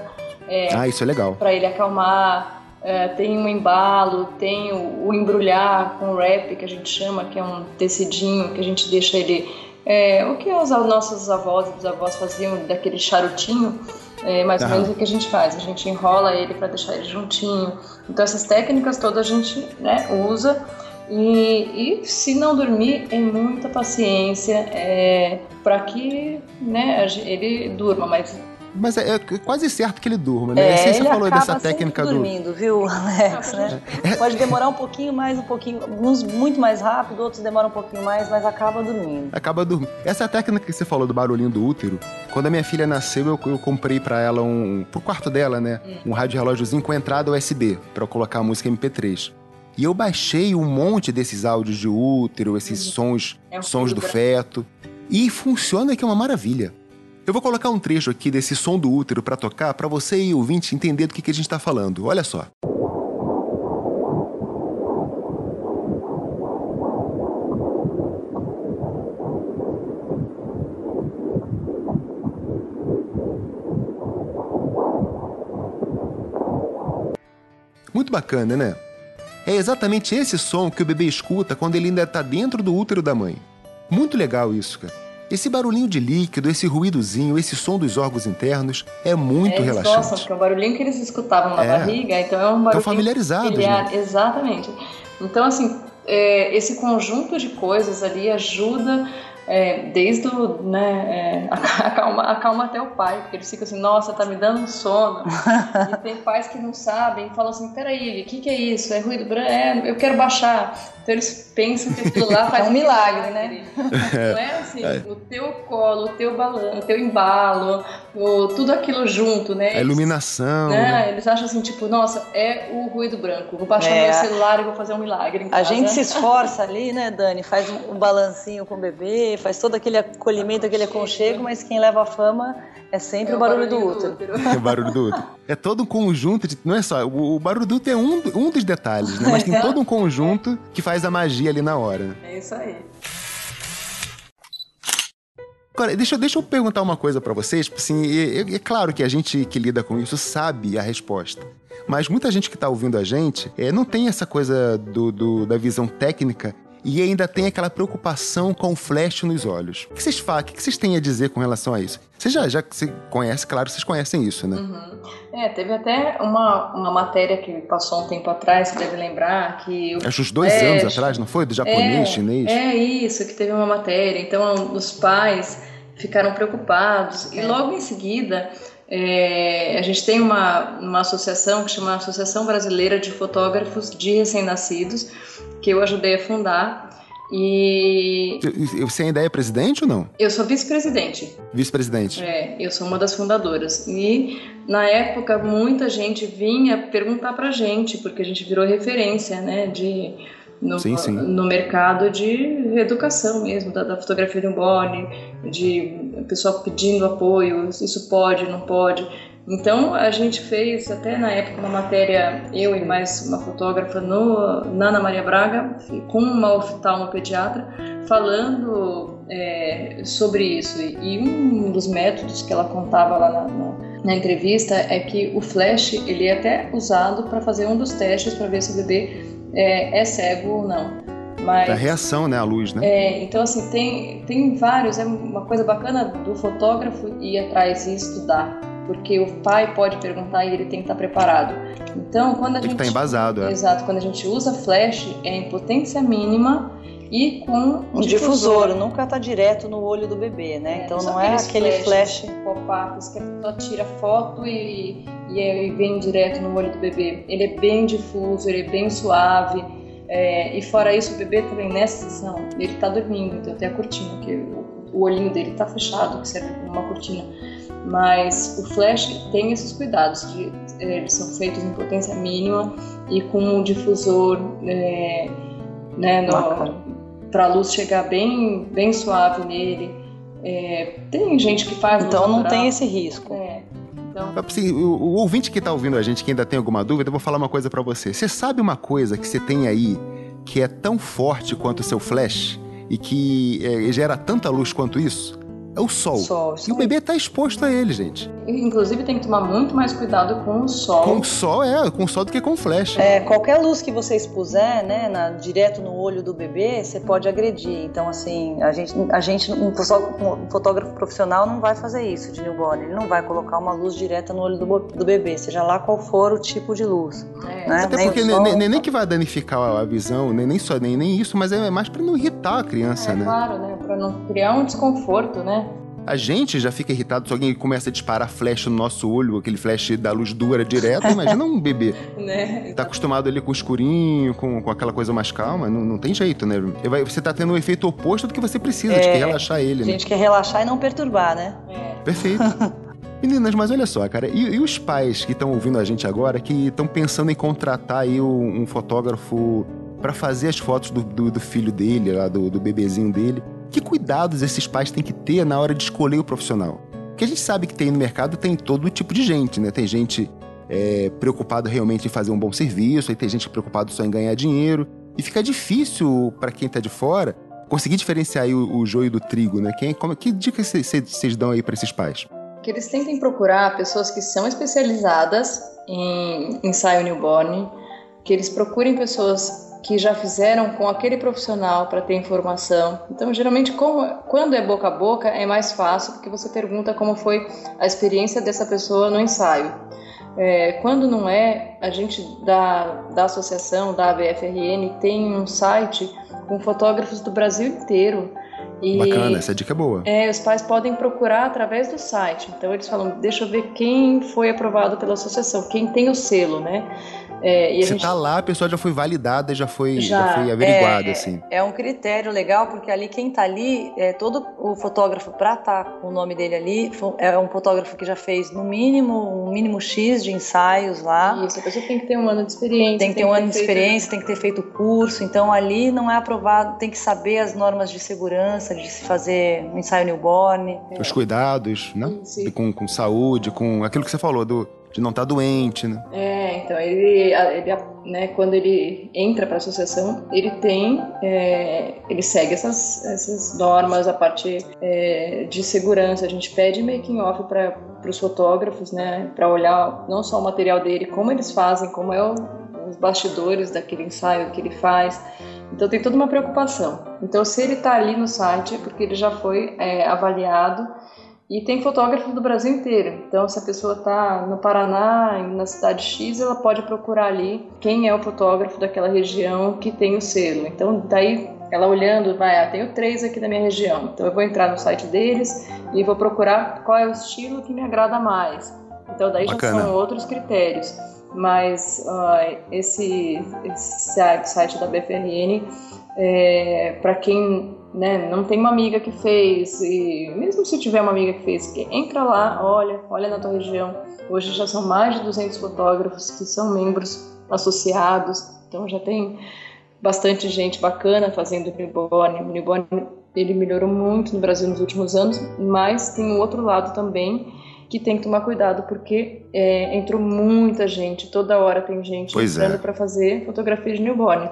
É, ah, isso é legal. Para ele acalmar. É, tem um embalo, tem o, o, embrulhar com wrap, que a gente chama, que é um tecidinho que a gente deixa ele. É, o que os nossos avós e bisavós faziam daquele charutinho, é mais ou menos o que a gente faz. A gente enrola ele para deixar ele juntinho. Então, essas técnicas todas a gente né, usa. E, e, se não dormir, é muita paciência é, para que né, ele durma, mas mas é, é, quase certo que ele durma, né? É, você falou dessa técnica do. dormindo, viu, *laughs* Alex? Né? É. Pode demorar um pouquinho mais, um pouquinho. Uns muito mais rápido, outros demoram um pouquinho mais, mas acaba dormindo. Acaba dormindo. Essa técnica que você falou do barulhinho do útero, quando a minha filha nasceu, eu, eu comprei para ela um. pro quarto dela, né? Um rádio relógiozinho com entrada USB, para eu colocar a música MP3. E eu baixei um monte desses áudios de útero, esses uhum. sons, é um sons do feto. E funciona que é uma maravilha. Eu vou colocar um trecho aqui desse som do útero para tocar para você e ouvinte entender do que, que a gente está falando. Olha só. Muito bacana, né? É exatamente esse som que o bebê escuta quando ele ainda está dentro do útero da mãe. Muito legal isso, cara. Esse barulhinho de líquido, esse ruídozinho, esse som dos órgãos internos é muito é, relaxante. Nossa, porque é o barulhinho que eles escutavam na é. barriga, então é um barulho. Estão familiarizados. Né? Exatamente. Então, assim, é, esse conjunto de coisas ali ajuda é, desde o, né, é, *laughs* acalma, acalma até o pai, porque eles ficam assim, nossa, tá me dando um sono. e *laughs* tem pais que não sabem, falam assim, peraí, o que, que é isso? É ruído branco? É, eu quero baixar. Então eles pensam que aquilo lá faz *laughs* é um milagre, né? Não é assim, é. o teu colo, o teu balão, o teu embalo, o, tudo aquilo junto, né? A iluminação. Né? né? Eles acham assim, tipo, nossa, é o ruído branco. Vou baixar é. meu celular e vou fazer um milagre. A gente se esforça ali, né, Dani? Faz um balancinho com o bebê, faz todo aquele acolhimento, aquele aconchego, mas quem leva a fama é sempre é o, barulho, barulho do útero. útero. É o barulho do útero. É todo um conjunto de. Não é só. O, o barulho do útero é um, um dos detalhes, né? Mas tem *laughs* todo um conjunto que faz a magia ali na hora. É isso aí. Agora, deixa, deixa eu perguntar uma coisa para vocês. Assim, é, é, claro que a gente que lida com isso sabe a resposta. Mas muita gente que está ouvindo a gente é, não tem essa coisa do, do, da visão técnica e ainda tem aquela preocupação com o flash nos olhos. O que vocês falam? O que vocês têm a dizer com relação a isso? Você já, já você conhece, claro, vocês conhecem isso, né? Uhum. É, teve até uma, uma matéria que passou um tempo atrás, você deve lembrar, que... Acho uns dois anos atrás, não foi? Do japonês, é, chinês? É isso, que teve uma matéria. Então, os pais ficaram preocupados. E logo em seguida, é, a gente tem uma, uma associação que chama Associação Brasileira de Fotógrafos de Recém-Nascidos, que eu ajudei a fundar. E. Você ainda é presidente ou não? Eu sou vice-presidente. Vice-presidente. É, eu sou uma das fundadoras. E na época muita gente vinha perguntar pra gente, porque a gente virou referência, né, de no, sim, sim. no mercado de educação mesmo, da, da fotografia de um body, de pessoal pedindo apoio, isso pode, não pode. Então a gente fez até na época uma matéria, eu e mais uma fotógrafa no Nana Maria Braga, com uma oftalmopediatra, falando é, sobre isso. E um dos métodos que ela contava lá na, na, na entrevista é que o flash ele é até usado para fazer um dos testes para ver se o bebê é, é cego ou não. Mas, a reação, né, à luz, né? É, então assim, tem, tem vários, é uma coisa bacana do fotógrafo ir atrás e estudar, porque o pai pode perguntar e ele tem que estar preparado. Então, quando a tem gente... que estar embasado, é. Exato, quando a gente usa flash, é em potência mínima e com um difusor, difusor. nunca está direto no olho do bebê, né? É, então não é aquele flash, flash... pop-ups que a pessoa tira foto e, e, vem direto no olho do bebê. Ele é bem difuso, ele é bem suave. É, e fora isso, o bebê também nessa sessão, ele está dormindo, então tem a cortina, que o, olhinho dele está fechado, que serve como uma cortina. Mas o flash tem esses cuidados, de, é, eles são feitos em potência mínima e com um difusor é, né, para a luz chegar bem, bem suave nele. É, tem gente que faz. Então não tem esse risco. É. Então... Assim, o, o, ouvinte que está ouvindo a gente, que ainda tem alguma dúvida, eu vou falar uma coisa para você. Você sabe uma coisa que você tem aí que é tão forte quanto o seu flash e que é, gera tanta luz quanto isso? É o sol. sol e o bebê está exposto a ele, gente. Inclusive tem que tomar muito mais cuidado com o sol. Com o sol, é, com o sol do que com o flash. É, qualquer luz que você expuser, né, na, direto no olho do bebê, você pode agredir. Então, assim, a gente, a gente um, um fotógrafo profissional não vai fazer isso de newborn. Ele não vai colocar uma luz direta no olho do, do bebê, seja lá qual for o tipo de luz. É. Né? Até nem porque sol, nem, nem, que vai danificar a visão, nem, nem só nem, nem isso, mas é mais para não irritar a criança, é, né? Claro, né? Para não criar um desconforto, né? A gente já fica irritado se alguém começa a disparar flash no nosso olho, aquele flash da luz dura direto. Imagina um bebê. *laughs* né? Tá acostumado ali com o escurinho, com, com aquela coisa mais calma. Não, não tem jeito, né? Você tá tendo um efeito oposto do que você precisa, é, de que relaxar ele. A né? gente quer relaxar e não perturbar, né? É. Perfeito. *laughs* Meninas, mas olha só, cara, e, e os pais que estão ouvindo a gente agora, que estão pensando em contratar aí um, um fotógrafo para fazer as fotos do, do, do, filho dele, lá, do, do bebezinho dele? Que cuidados esses pais têm que ter na hora de escolher o profissional? Porque a gente sabe que tem no mercado tem todo tipo de gente, né? Tem gente é, preocupado realmente em fazer um bom serviço, aí tem gente preocupado só em ganhar dinheiro. E fica difícil para quem está de fora conseguir diferenciar o, o, joio do trigo, né? Quem, como, que dicas vocês dão aí para esses pais? Que eles tentem procurar pessoas que são especializadas em ensaio newborn, que eles procurem pessoas que já fizeram com aquele profissional para ter informação. Então, geralmente, como, quando é boca a boca, é mais fácil, porque você pergunta como foi a experiência dessa pessoa no ensaio. É, quando não é, a gente da, da associação, da ABFRN, tem um site com fotógrafos do Brasil inteiro. E, Bacana, essa dica é boa. É, os pais podem procurar através do site. Então eles falam, deixa eu ver quem foi aprovado pela associação, quem tem o selo, né? É, Se gente... tá lá, a pessoa já foi validada, já foi, já, já foi averiguada, é, assim. É um critério legal, porque ali quem tá ali, é, todo o fotógrafo para estar tá com o nome dele ali, é um fotógrafo que já fez no mínimo, um mínimo X de ensaios lá. Isso, a pessoa tem que ter um ano de experiência. Tem que ter um ano de experiência, tem que ter feito curso, então ali não é aprovado, tem que saber as normas de segurança, de se fazer um ensaio newborn. Os cuidados, né? Com, com saúde, com aquilo que você falou, do de não estar tá doente, né? É, então ele, ele né, quando ele entra para a associação, ele tem, é, ele segue essas, essas normas, a parte é, de segurança. A gente pede making off para os fotógrafos, né, para olhar não só o material dele, como eles fazem, como é o, os bastidores daquele ensaio que ele faz. Então tem toda uma preocupação. Então se ele está ali no site é porque ele já foi é, avaliado e tem fotógrafo do Brasil inteiro. Então, se a pessoa está no Paraná, na cidade X, ela pode procurar ali quem é o fotógrafo daquela região que tem o selo. Então, daí ela olhando, vai, ah, tenho três aqui da minha região. Então, eu vou entrar no site deles e vou procurar qual é o estilo que me agrada mais. Então, daí Bacana. já são outros critérios. Mas uh, esse, esse site da BFRN, é, para quem né, não tem uma amiga que fez, e mesmo se tiver uma amiga que fez, que entra lá, olha, olha na tua região. Hoje já são mais de 200 fotógrafos que são membros associados, então já tem bastante gente bacana fazendo newborn. O newborn ele melhorou muito no Brasil nos últimos anos, mas tem um outro lado também que tem que tomar cuidado porque é, entrou muita gente, toda hora tem gente pois é. entrando é. para fazer fotografia de newborn.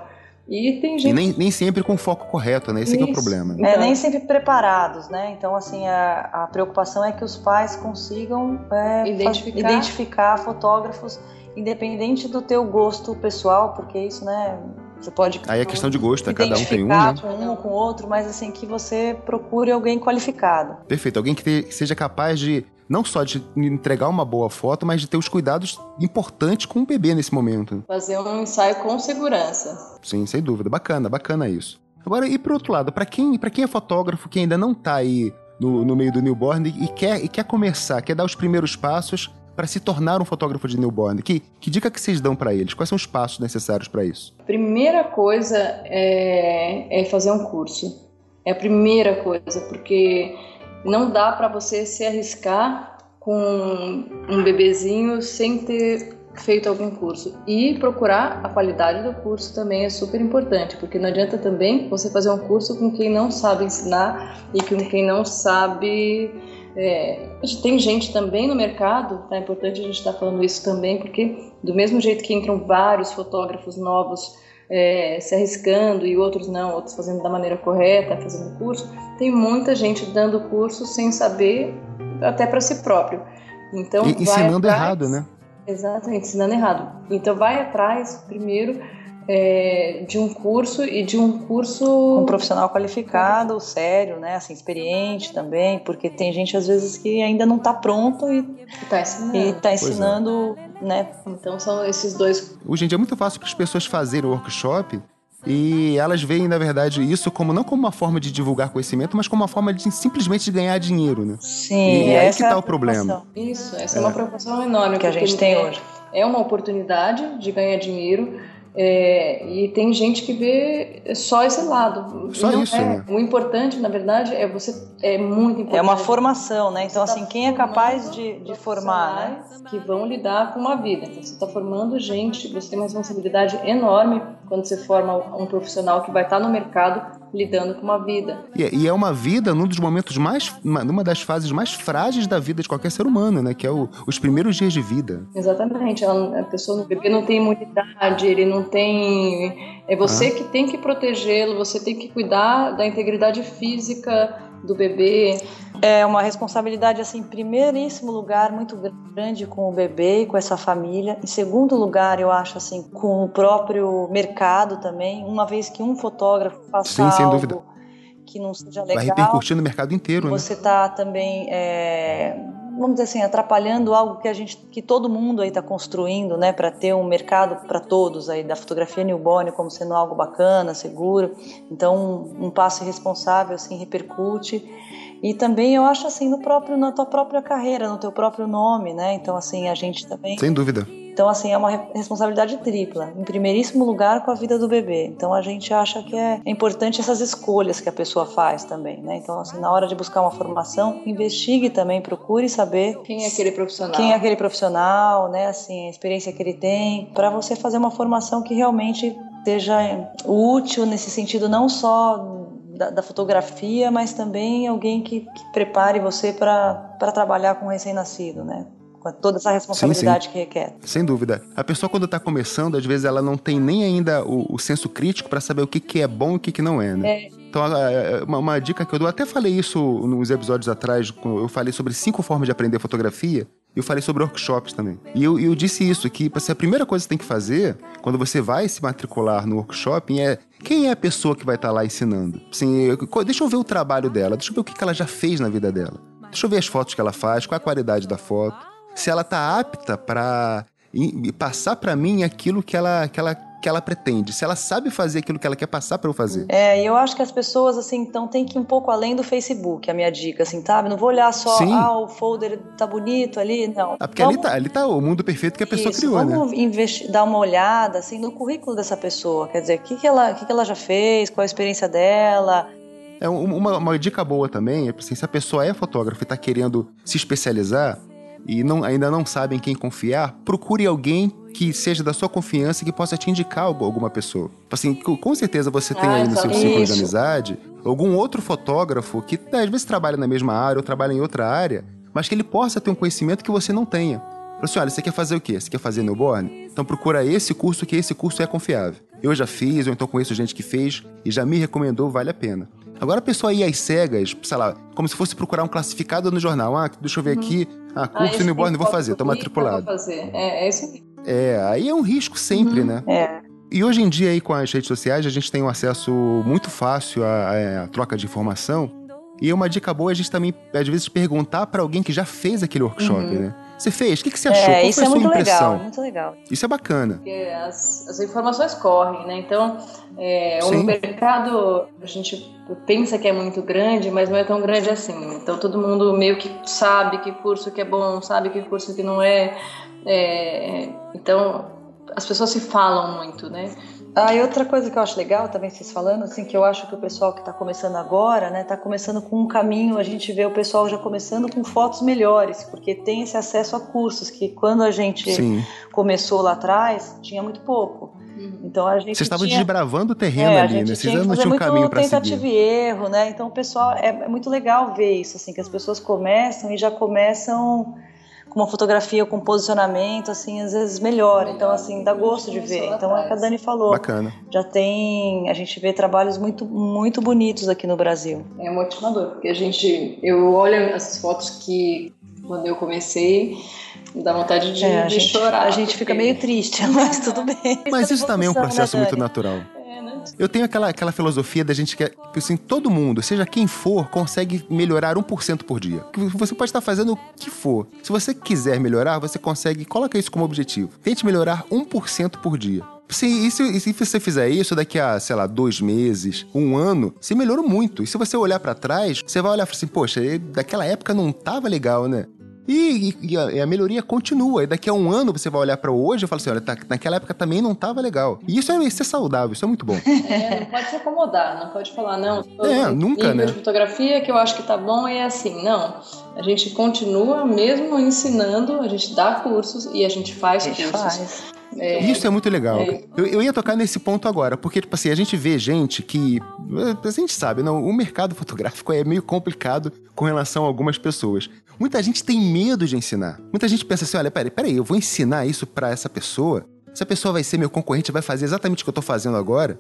E tem gente. E nem, nem sempre com o foco correto, né? Esse é o problema. Né? É, nem sempre preparados, né? Então, assim, a, a preocupação é que os pais consigam é, identificar. identificar fotógrafos, independente do teu gosto pessoal, porque isso, né? Você pode. Aí é questão de gosto, é cada um tem um. Né? com um ou com outro, mas assim, que você procure alguém qualificado. Perfeito, alguém que, te, que seja capaz de não só de entregar uma boa foto, mas de ter os cuidados importantes com o bebê nesse momento. Fazer um ensaio com segurança. Sim, sem dúvida. Bacana, bacana isso. Agora, e pro outro lado, para quem, pra quem é fotógrafo que ainda não tá aí no, no meio do newborn e quer, e quer começar, quer dar os primeiros passos para se tornar um fotógrafo de newborn? Que, que dica que vocês dão para eles? Quais são os passos necessários para isso? Primeira coisa é, é fazer um curso. É a primeira coisa, porque não dá para você se arriscar com um bebezinho sem ter feito algum curso. E procurar a qualidade do curso também é super importante, porque não adianta também você fazer um curso com quem não sabe ensinar e com quem não sabe. É, tem gente também no mercado, tá? é importante a gente estar tá falando isso também, porque do mesmo jeito que entram vários fotógrafos novos é, se arriscando e outros não, outros fazendo da maneira correta, fazendo curso. Tem muita gente dando curso sem saber, até para si próprio. Então, e, ensinando atrás, errado, né? Exatamente, ensinando errado. Então, vai atrás primeiro é, de um curso e de um curso com um profissional qualificado, sério, né, assim experiente também, porque tem gente às vezes que ainda não está pronto e está ensinando, e tá ensinando é. Né? Então são esses dois. Hoje em dia é muito fácil para as pessoas fazerem o workshop e elas veem, na verdade, isso como não como uma forma de divulgar conhecimento, mas como uma forma de simplesmente de ganhar dinheiro, né? Sim, e é aí que está é o problema. Isso, essa é, é uma preocupação enorme que a gente tem hoje. É uma oportunidade de ganhar dinheiro, é, e tem gente que vê só esse lado. Só isso. É. Né? O importante, na verdade, é você é muito importante. É uma formação, né? Então, assim, quem é capaz de, de formar, né? Que vão lidar com uma vida. Então, você está formando gente, você tem uma responsabilidade enorme quando você forma um profissional que vai estar no mercado lidando com uma vida. E, é, e é uma vida num dos momentos mais, numa das fases mais frágeis da vida de qualquer ser humano, né? Que é o, os primeiros dias de vida. Exatamente. a pessoa no bebê não tem imunidade, ele não tem. É você ah. que tem que protegê-lo, você tem que cuidar da integridade física do bebê. É uma responsabilidade, assim, em primeiríssimo lugar, muito grande com o bebê e com essa família. Em segundo lugar, eu acho, assim, com o próprio mercado também. Uma vez que um fotógrafo faça Sim, sem algo dúvida. que não seja legal... Vai repercutir no mercado inteiro, né? Você está também... É vamos dizer assim, atrapalhando algo que a gente, que todo mundo aí está construindo, né, para ter um mercado para todos aí da fotografia newborn como sendo algo bacana, seguro. Então, um, um passo irresponsável assim repercute. E também eu acho assim no próprio na tua própria carreira, no teu próprio nome, né? Então assim, a gente também Sem dúvida. Então, assim, é uma responsabilidade tripla. Em primeiríssimo lugar, com a vida do bebê. Então, a gente acha que é importante essas escolhas que a pessoa faz também, né? Então, assim, na hora de buscar uma formação, investigue também, procure saber quem é aquele profissional. Quem é aquele profissional, né? Assim, a experiência que ele tem, para você fazer uma formação que realmente seja útil nesse sentido, não só da, da, fotografia, mas também alguém que, que prepare você para trabalhar com recém-nascido, né? com toda essa responsabilidade sim, sim. que requer. Sem dúvida. A pessoa, quando está começando, às vezes ela não tem nem ainda o, o senso crítico para saber o que, que é bom e o que, que não é, né? É. Então, uma, uma, dica que eu dou, até falei isso nos episódios atrás, eu falei sobre cinco formas de aprender fotografia. Eu falei sobre workshops também. E eu, eu disse isso, que assim, a primeira coisa que você tem que fazer quando você vai se matricular no workshop é quem é a pessoa que vai estar lá ensinando? Assim, deixa eu ver o trabalho dela, deixa eu ver o que ela já fez na vida dela. Deixa eu ver as fotos que ela faz, qual a qualidade da foto. Se ela está apta para passar para mim aquilo que ela, que ela que ela pretende, se ela sabe fazer aquilo que ela quer passar para eu fazer. É, e eu acho que as pessoas, assim, então tem que ir um pouco além do Facebook, a minha dica, assim, sabe? Não vou olhar só, Sim. ah, o folder tá bonito ali, não. Ah, porque vamos... ali, tá, ali tá o mundo perfeito que a pessoa Isso, criou, vamos né? Vamos investir, dar uma olhada, assim, no currículo dessa pessoa, quer dizer, o que, que, ela, que, que ela já fez, qual a experiência dela, é uma, uma, dica boa também, é assim, se a pessoa é fotógrafa e está querendo se especializar, e não, ainda não sabem quem confiar, procure alguém que seja da sua confiança e que possa te indicar alguma pessoa. Assim, com certeza você tem ah, aí no seu círculo de amizade algum outro fotógrafo que às vezes trabalha na mesma área ou trabalha em outra área, mas que ele possa ter um conhecimento que você não tenha. Fala assim, olha, você quer fazer o quê? Você quer fazer newborn? Então procura esse curso que esse curso é confiável. Eu já fiz, ou então conheço gente que fez e já me recomendou, vale a pena. Agora a pessoa ir às cegas, sei lá, como se fosse procurar um classificado no jornal. Ah, deixa eu ver uhum. aqui. Ah, curso ah, newborn, vou fazer, tô matriculado. Vou fazer. É, é isso mesmo. É, aí é um risco sempre, uhum. né? É. E hoje em dia aí com as redes sociais a gente tem um acesso muito fácil à, à troca de informação. E uma dica boa é a gente também, às vezes, perguntar para alguém que já fez aquele workshop, uhum. né? Você fez? O que, que você achou? É, Qual isso foi a é sua muito impressão? legal, muito legal. Isso é bacana. Porque as, as informações correm, né? Então, é, o mercado, a gente pensa que é muito grande, mas não é tão grande assim. Então, todo mundo meio que sabe que curso que é bom, sabe que curso que não é. é então, as pessoas se falam muito, né? Ah, e outra coisa que eu acho legal também vocês falando, assim, que eu acho que o pessoal que está começando agora, né, está começando com um caminho, a gente vê o pessoal já começando com fotos melhores, porque tem esse acesso a cursos que quando a gente Sim. começou lá atrás, tinha muito pouco. Uhum. Então a gente Vocês estavam desbravando o terreno é, ali, né? Vocês não tinham um caminho para seguir. tentativa e erro, né? Então o pessoal é, é muito legal ver isso, assim, que as pessoas começam e já começam com uma fotografia com posicionamento, assim, às vezes melhor. Então, assim, dá gosto de ver. Então, é o que a Dani falou. Bacana. Já tem, a gente vê trabalhos muito, muito bonitos aqui no Brasil. É motivador, porque a gente, eu olho essas fotos que quando eu comecei, dá vontade de, é, de gente, chorar. A gente fica meio triste, *laughs* mas tudo bem. Mas isso também é um processo né, muito natural. Eu tenho aquela, aquela filosofia da gente que, assim, todo mundo, seja quem for, consegue melhorar 1% por dia. Você pode estar fazendo o que for. Se você quiser melhorar, você consegue, coloca isso como objetivo. Tente melhorar 1% por dia. Se, e, se, e se você fizer isso daqui a, sei lá, dois meses, um ano, você melhorou muito. E se você olhar para trás, você vai olhar assim, poxa, daquela época não tava legal, né? E, e, a, e, a, melhoria continua. E daqui a um ano você vai olhar para hoje e fala assim: olha, tá, naquela época também não estava legal. E isso é, isso é saudável, isso é muito bom. *laughs* É, não pode se acomodar, não pode falar, não. É, nunca, né? de fotografia que eu acho que tá bom é assim. Não. A gente continua mesmo ensinando, a gente dá cursos e a gente faz a gente cursos. Faz. É, Isso é muito legal. É. Eu, eu, ia tocar nesse ponto agora, porque, tipo assim, a gente vê gente que. A gente sabe, não, o mercado fotográfico é meio complicado com relação a algumas pessoas. Muita gente tem medo de ensinar. Muita gente pensa assim: olha, peraí, peraí, eu vou ensinar isso para essa pessoa. Essa pessoa vai ser meu concorrente, vai fazer exatamente o que eu tô fazendo agora.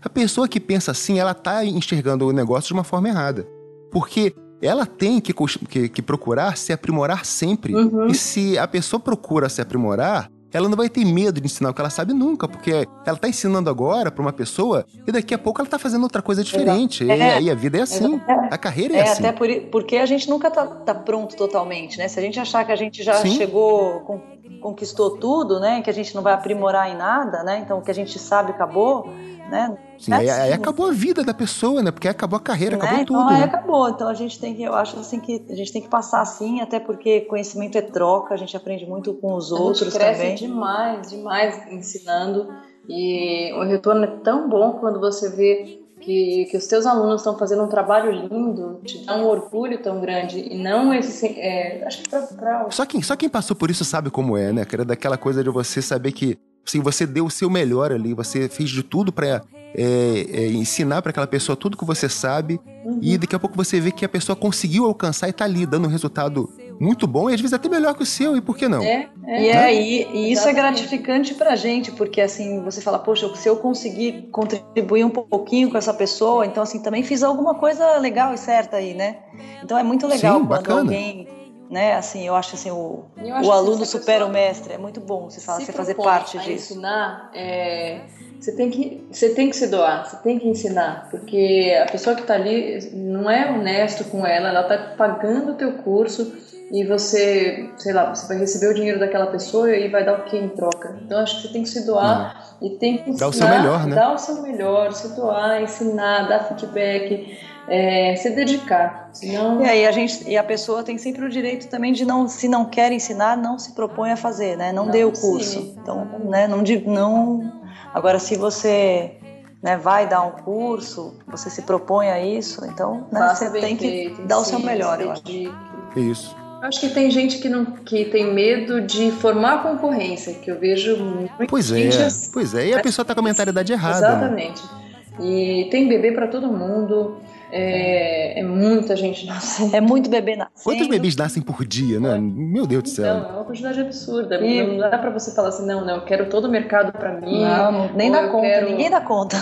A pessoa que pensa assim, ela tá enxergando o negócio de uma forma errada. Porque ela tem que, que, que procurar se aprimorar sempre. Uhum. E se a pessoa procura se aprimorar, ela não vai ter medo de ensinar o que ela sabe nunca, porque ela tá ensinando agora para uma pessoa e daqui a pouco ela tá fazendo outra coisa diferente. É, e, a vida é assim, é, a carreira é, é assim. Até por, porque a gente nunca tá, tá, pronto totalmente, né? Se a gente achar que a gente já Sim. chegou, com, conquistou tudo, né? Que a gente não vai aprimorar em nada, né? Então o que a gente sabe acabou né? Sim, aí, aí, acabou a vida da pessoa, né? Porque acabou a carreira, né? acabou então, tudo. Aí né? acabou. Então a gente tem que, eu acho assim que a gente tem que passar assim, até porque conhecimento é troca, a gente aprende muito com os a outros gente cresce também. demais, demais ensinando. E o retorno é tão bom quando você vê que, que os teus alunos estão fazendo um trabalho lindo, te dá um orgulho tão grande. E não esse. É, acho que pra, pra... Só, quem, só quem passou por isso sabe como é, né? Que era daquela coisa de você saber que Assim, você deu o seu melhor ali, você fez de tudo para é, é, ensinar para aquela pessoa tudo que você sabe uhum. e daqui a pouco você vê que a pessoa conseguiu alcançar e tá ali dando um resultado muito bom e às vezes até melhor que o seu, e por que não? É, é. E, é, e, e isso é gratificante pra gente, porque assim, você fala, poxa, se eu conseguir contribuir um pouquinho com essa pessoa, então assim, também fiz alguma coisa legal e certa aí, né? Então é muito legal Sim, quando bacana. alguém né? Assim, eu acho assim o, acho o aluno supera o mestre. É muito bom você fala, você fazer parte disso. Ensinar, é, você tem que você tem que se doar, você tem que ensinar, porque a pessoa que está ali não é honesto com ela, ela está pagando o teu curso e você, sei lá, você vai receber o dinheiro daquela pessoa e vai dar o que em troca. Então acho que você tem que se doar uhum. e tem que ensinar, dar o seu melhor, né? Dar o seu melhor, se doar, ensinar, dar feedback é, se dedicar. Senão... E aí a gente e a pessoa tem sempre o direito também de não, se não quer ensinar, não se propõe a fazer, né? Não, não dê o curso. Sim, então, né? Não, não. Agora, se você né, vai dar um curso, você se propõe a isso, então né, você tem que dar o seu melhor, eu acho. Isso. Eu acho que tem gente que não que tem medo de formar concorrência, que eu vejo muito. Pois é, assim. pois é. E a pessoa está com a mentalidade errada. Exatamente. E tem bebê para todo mundo. É, é, muita gente nascendo. É muito bebê nascendo. Quantos bebês nascem por dia, né? Meu Deus do céu. Não, é uma quantidade absurda. E... Não dá pra você falar assim, não, não, eu quero todo o mercado pra mim. Não, nem dá conta, quero... ninguém dá conta.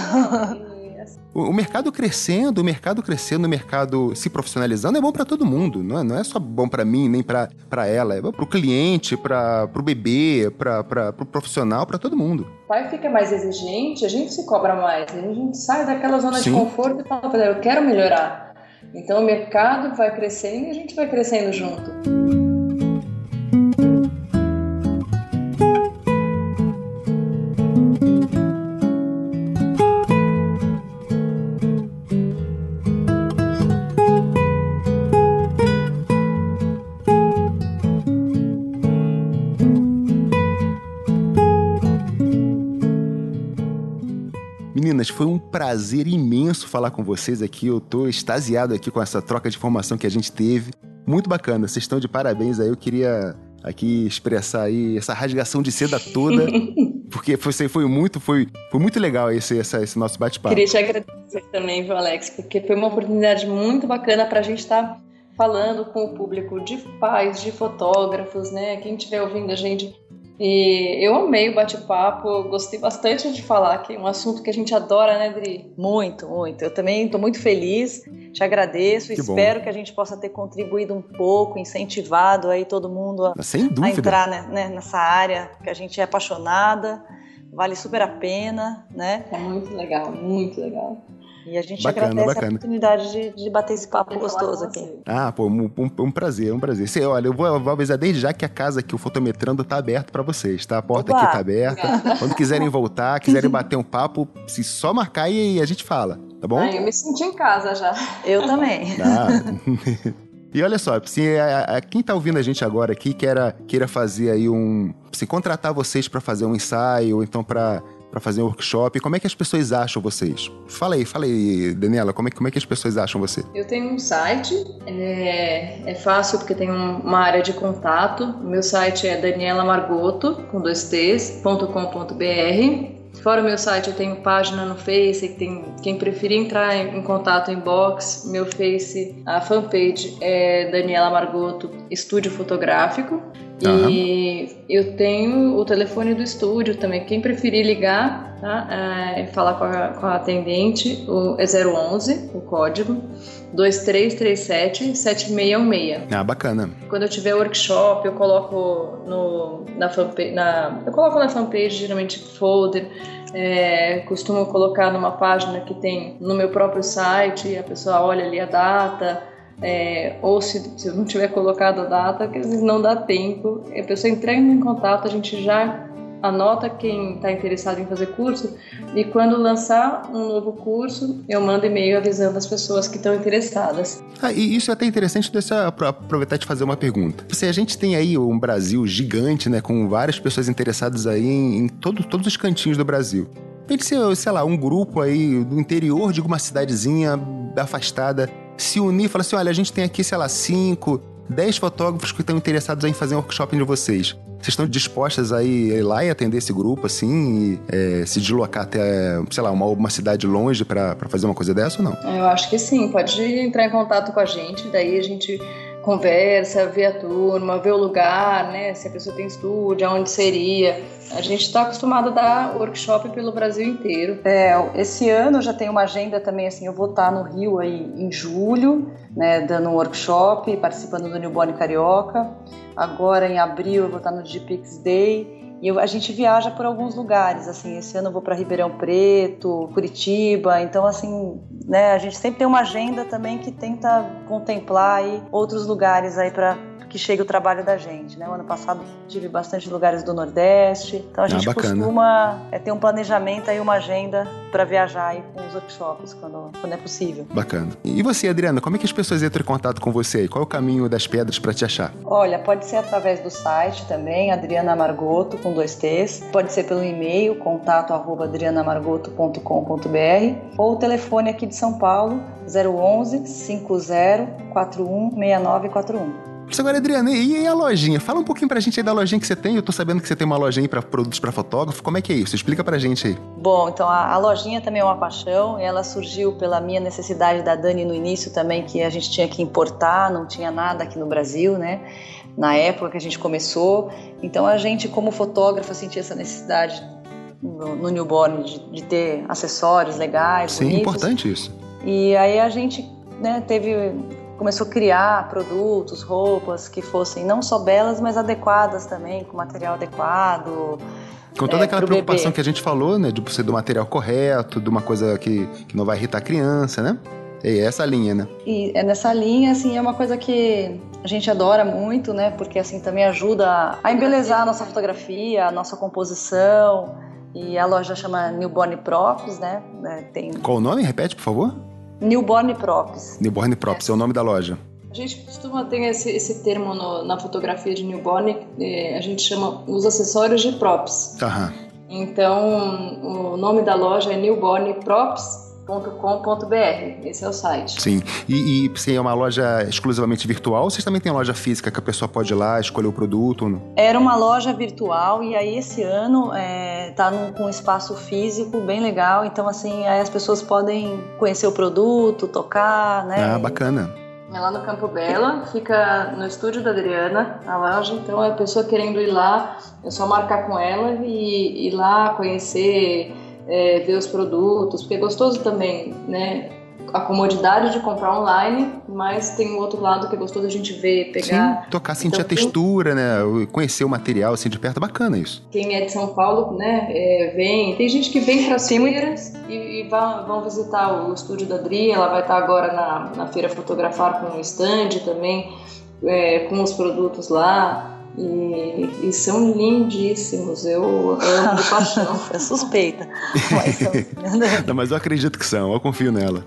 O, mercado crescendo, o mercado crescendo, o mercado se profissionalizando é bom para todo mundo. Não é, não é só bom para mim, nem para ela. É bom pro cliente, para pro bebê, para pro profissional, para todo mundo. O pai fica mais exigente, a gente se cobra mais. A gente sai daquela zona Sim. de conforto e fala, eu quero melhorar. Então o mercado vai crescendo e a gente vai crescendo junto. Meninas, foi um prazer imenso falar com vocês aqui. Eu tô extasiado aqui com essa troca de informação que a gente teve. Muito bacana, vocês estão de parabéns aí. Eu queria aqui expressar aí essa rasgação de seda toda, *laughs* porque foi, foi muito, foi, foi muito legal esse, esse, esse nosso bate-papo. Queria te agradecer também, viu, Alex, porque foi uma oportunidade muito bacana para a gente estar tá falando com o público de pais, de fotógrafos, né? Quem estiver ouvindo a gente e eu amei o bate-papo, gostei bastante de falar, que é um assunto que a gente adora, né, Dri? Muito, muito. Eu também estou muito feliz, te agradeço, que espero bom. que a gente possa ter contribuído um pouco, incentivado aí todo mundo a, a entrar né, né, nessa área que a gente é apaixonada, vale super a pena, né? É muito legal, muito legal. E a gente bacana, agradece bacana. a oportunidade de, de bater esse papo gostoso aqui. Ah, pô, um, um, um, prazer, um prazer. Você, olha, eu vou, eu vou, avisar desde já que a casa aqui, o Fotometrando, tá aberto para vocês, tá? A porta Opa, aqui tá aberta. Quando quiserem voltar, quiserem *laughs* bater um papo, se só marcar e a gente fala, tá bom? Ah, eu me senti em casa já. Eu também. *laughs* Ah. *laughs* E olha só, se a, a, quem tá ouvindo a gente agora aqui queira, queira fazer aí um. Se contratar vocês para fazer um ensaio, ou então para para fazer um workshop. Como é que as pessoas acham vocês? Fala aí, fala aí, Daniela, como é, como é que as pessoas acham você? Eu tenho um site, é, é fácil porque tem uma área de contato. O meu site é danielamargoto, com dois t's, Fora o meu site, eu tenho página no Face, tem, quem preferir entrar em, em contato em box, meu Face, a fanpage é Daniela Margoto Estúdio Fotográfico. Uhum. E eu tenho o telefone do estúdio também. Quem preferir ligar, tá? É, falar com a, com a atendente, o, é 011, o código. 2337-7616. Ah, bacana. Quando eu tiver workshop, eu coloco no, na fanpage, na, eu coloco na fanpage geralmente folder, é, costumo colocar numa página que tem no meu próprio site, a pessoa olha ali a data, é, ou se, se eu não tiver colocado a data, que às vezes não dá tempo, a pessoa entrando em contato, a gente já anota quem está interessado em fazer curso e quando lançar um novo curso, eu mando e-mail avisando as pessoas que estão interessadas. Ah, e isso é até interessante, deixa aproveitar de fazer uma pergunta. Se a gente tem aí um Brasil gigante, né, com várias pessoas interessadas aí em, em todo, todos os cantinhos do Brasil. Ser, sei lá, um grupo aí do interior de alguma cidadezinha afastada se unir e falar assim: olha, a gente tem aqui, sei lá, cinco, 10 fotógrafos que estão interessados em fazer um workshop de vocês. Vocês estão dispostas a ir lá e atender esse grupo, assim, e, é, se deslocar até, sei lá, uma, uma cidade longe para fazer uma coisa dessa ou não? Eu acho que sim, pode entrar em contato com a gente, daí a gente conversa, vê a turma, vê o lugar, né? Se a pessoa tem estúdio, aonde seria. A gente está acostumado a dar workshop pelo Brasil inteiro. É, esse ano já tem uma agenda também, assim, eu vou estar no Rio aí em julho, né, dando um workshop, participando do Newborn Carioca. Agora em abril eu vou estar no GPix Day. E a gente viaja por alguns lugares, assim, esse ano eu vou para Ribeirão Preto, Curitiba, então assim, né, a gente sempre tem uma agenda também que tenta contemplar aí outros lugares aí para que chegue o trabalho da gente. Né? O ano passado tive bastante lugares do Nordeste, então a ah, gente ah, costuma é, ter um planejamento e uma agenda para viajar aí com os workshops quando, quando é possível. Bacana. E você, Adriana, como é que as pessoas entram em contato com você? Qual é o caminho das pedras para te achar? Olha, pode ser através do site também, Adriana Margoto, com dois T's. Pode ser pelo e-mail, contato arroba adrianamargoto.com.br ou o telefone aqui de São Paulo, 011 50 41 6941. Isso agora, Adriana, e a lojinha? Fala um pouquinho pra gente aí da lojinha que você tem. Eu tô sabendo que você tem uma lojinha aí pra produtos para fotógrafo. Como é que é isso? Explica pra gente aí. Bom, então a, a lojinha também é uma paixão. Ela surgiu pela minha necessidade da Dani no início também, que a gente tinha que importar, não tinha nada aqui no Brasil, né? Na época que a gente começou. Então a gente, como fotógrafa, sentia essa necessidade no, no newborn de, de, ter acessórios legais, Sim, bonitos. importante isso. E aí a gente né, teve começou a criar produtos, roupas que fossem não só belas, mas adequadas também, com material adequado. Com toda é, aquela preocupação bebê. que a gente falou, né? De ser do material correto, de uma coisa que, que não vai irritar a criança, né? É essa linha, né? E é nessa linha, assim, é uma coisa que a gente adora muito, né? Porque, assim, também ajuda a embelezar a nossa fotografia, a nossa composição. E a loja chama Newborn Props, né? É, tem... Qual o nome? Repete, por favor. Newborn Props. Newborn Props é. é o nome da loja. A gente costuma ter esse, esse termo no, na fotografia de newborn, a gente chama os acessórios de props. Aham. Então, o nome da loja é Newborn Props com.br esse é o site. Sim, e, e se é uma loja exclusivamente virtual, vocês também têm loja física que a pessoa pode ir lá, escolher o produto? Era uma loja virtual e aí esse ano é, tá num, com um espaço físico bem legal, então assim, aí as pessoas podem conhecer o produto, tocar, né? Ah, bacana. É lá no Campo Bela, fica no estúdio da Adriana, a loja, então a pessoa querendo ir lá, é só marcar com ela e ir lá conhecer é, ver os produtos, porque é gostoso também, né? A comodidade de comprar online, mas tem o outro lado que é gostoso a gente ver, pegar. Sim, tocar, sentir então, a textura, né? Conhecer o material assim de perto, bacana isso. Quem é de São Paulo, né, é, vem. Tem gente que vem para feiras e, e vão, vão visitar o estúdio da Adri, ela vai estar agora na, na feira fotografar com o stand também, é, com os produtos lá. E, e, são lindíssimos, eu amo de paixão. *laughs* é suspeita. Mas, são... *laughs* Não, mas eu acredito que são, eu confio nela.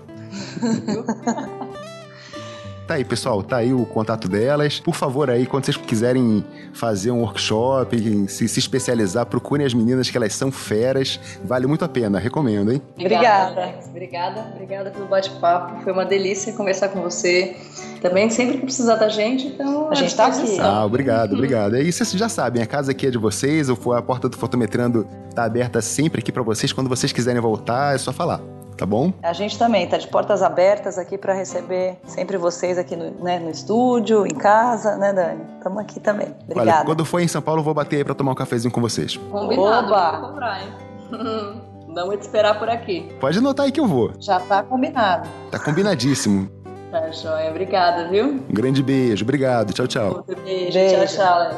Tá aí, pessoal, tá aí o contato delas. Por favor, aí, quando vocês quiserem fazer um workshop, se, se especializar, procurem as meninas que elas são feras. Vale muito a pena, recomendo, hein? Obrigada. Obrigada, obrigada pelo bate-papo. Foi uma delícia conversar com você. Também, sempre que precisar da gente, então. A gente tá aqui. Ah, obrigado, obrigado. É isso, vocês já sabem, a casa aqui é de vocês, a porta do Fotometrando tá aberta sempre aqui para vocês. Quando vocês quiserem voltar, é só falar tá bom? A gente também tá de portas abertas aqui para receber sempre vocês aqui no, né, no estúdio, em casa, né, Dani? Estamos aqui também. Obrigada. Olha, quando for em São Paulo, eu vou bater aí para tomar um cafezinho com vocês. Combinado, Oba. vou comprar, hein? *laughs* Vamos te esperar por aqui. Pode anotar aí que eu vou. Já tá combinado. Tá combinadíssimo. *laughs* Tá joia. Obrigada, viu? Um grande beijo. Obrigado. Tchau, tchau. Outro beijo. beijo. Tchau, tchau, Alex.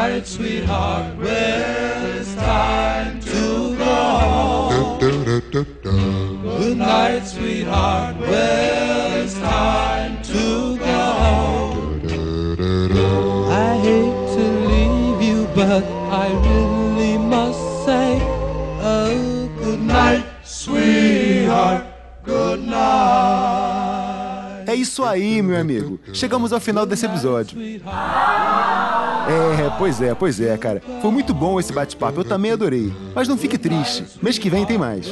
Night, sweetheart. Well, it's time to go home. Good night, sweetheart. Well, it's time to go home. I hate to leave you, but I really must say, oh, good night, sweetheart. Good night. É isso aí, meu amigo. Chegamos ao final desse episódio. É, pois é, pois é, cara. Foi muito bom esse bate-papo, eu também adorei. Mas não fique triste, mês que vem tem mais.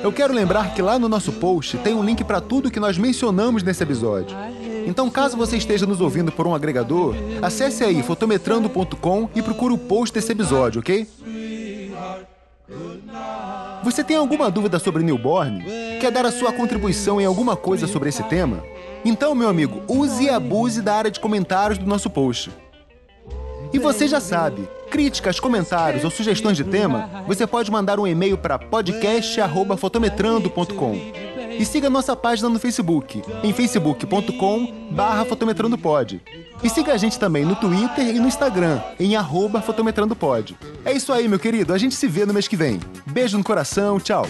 Eu quero lembrar que lá no nosso post tem um link para tudo que nós mencionamos nesse episódio. Então, caso você esteja nos ouvindo por um agregador, acesse aí fotometrando.com e procure o post desse episódio, ok? Você tem alguma dúvida sobre newborn? Quer dar a sua contribuição em alguma coisa sobre esse tema? Então, meu amigo, use e abuse da área de comentários do nosso post. E você já sabe, críticas, comentários ou sugestões de tema, você pode mandar um e-mail para podcast@fotometrando.com. E siga nossa página no Facebook, em facebook.com/fotometrandopod. E siga a gente também no Twitter e no Instagram, em arroba fotometrandopod. É isso aí, meu querido. A gente se vê no mês que vem. Beijo no coração, tchau.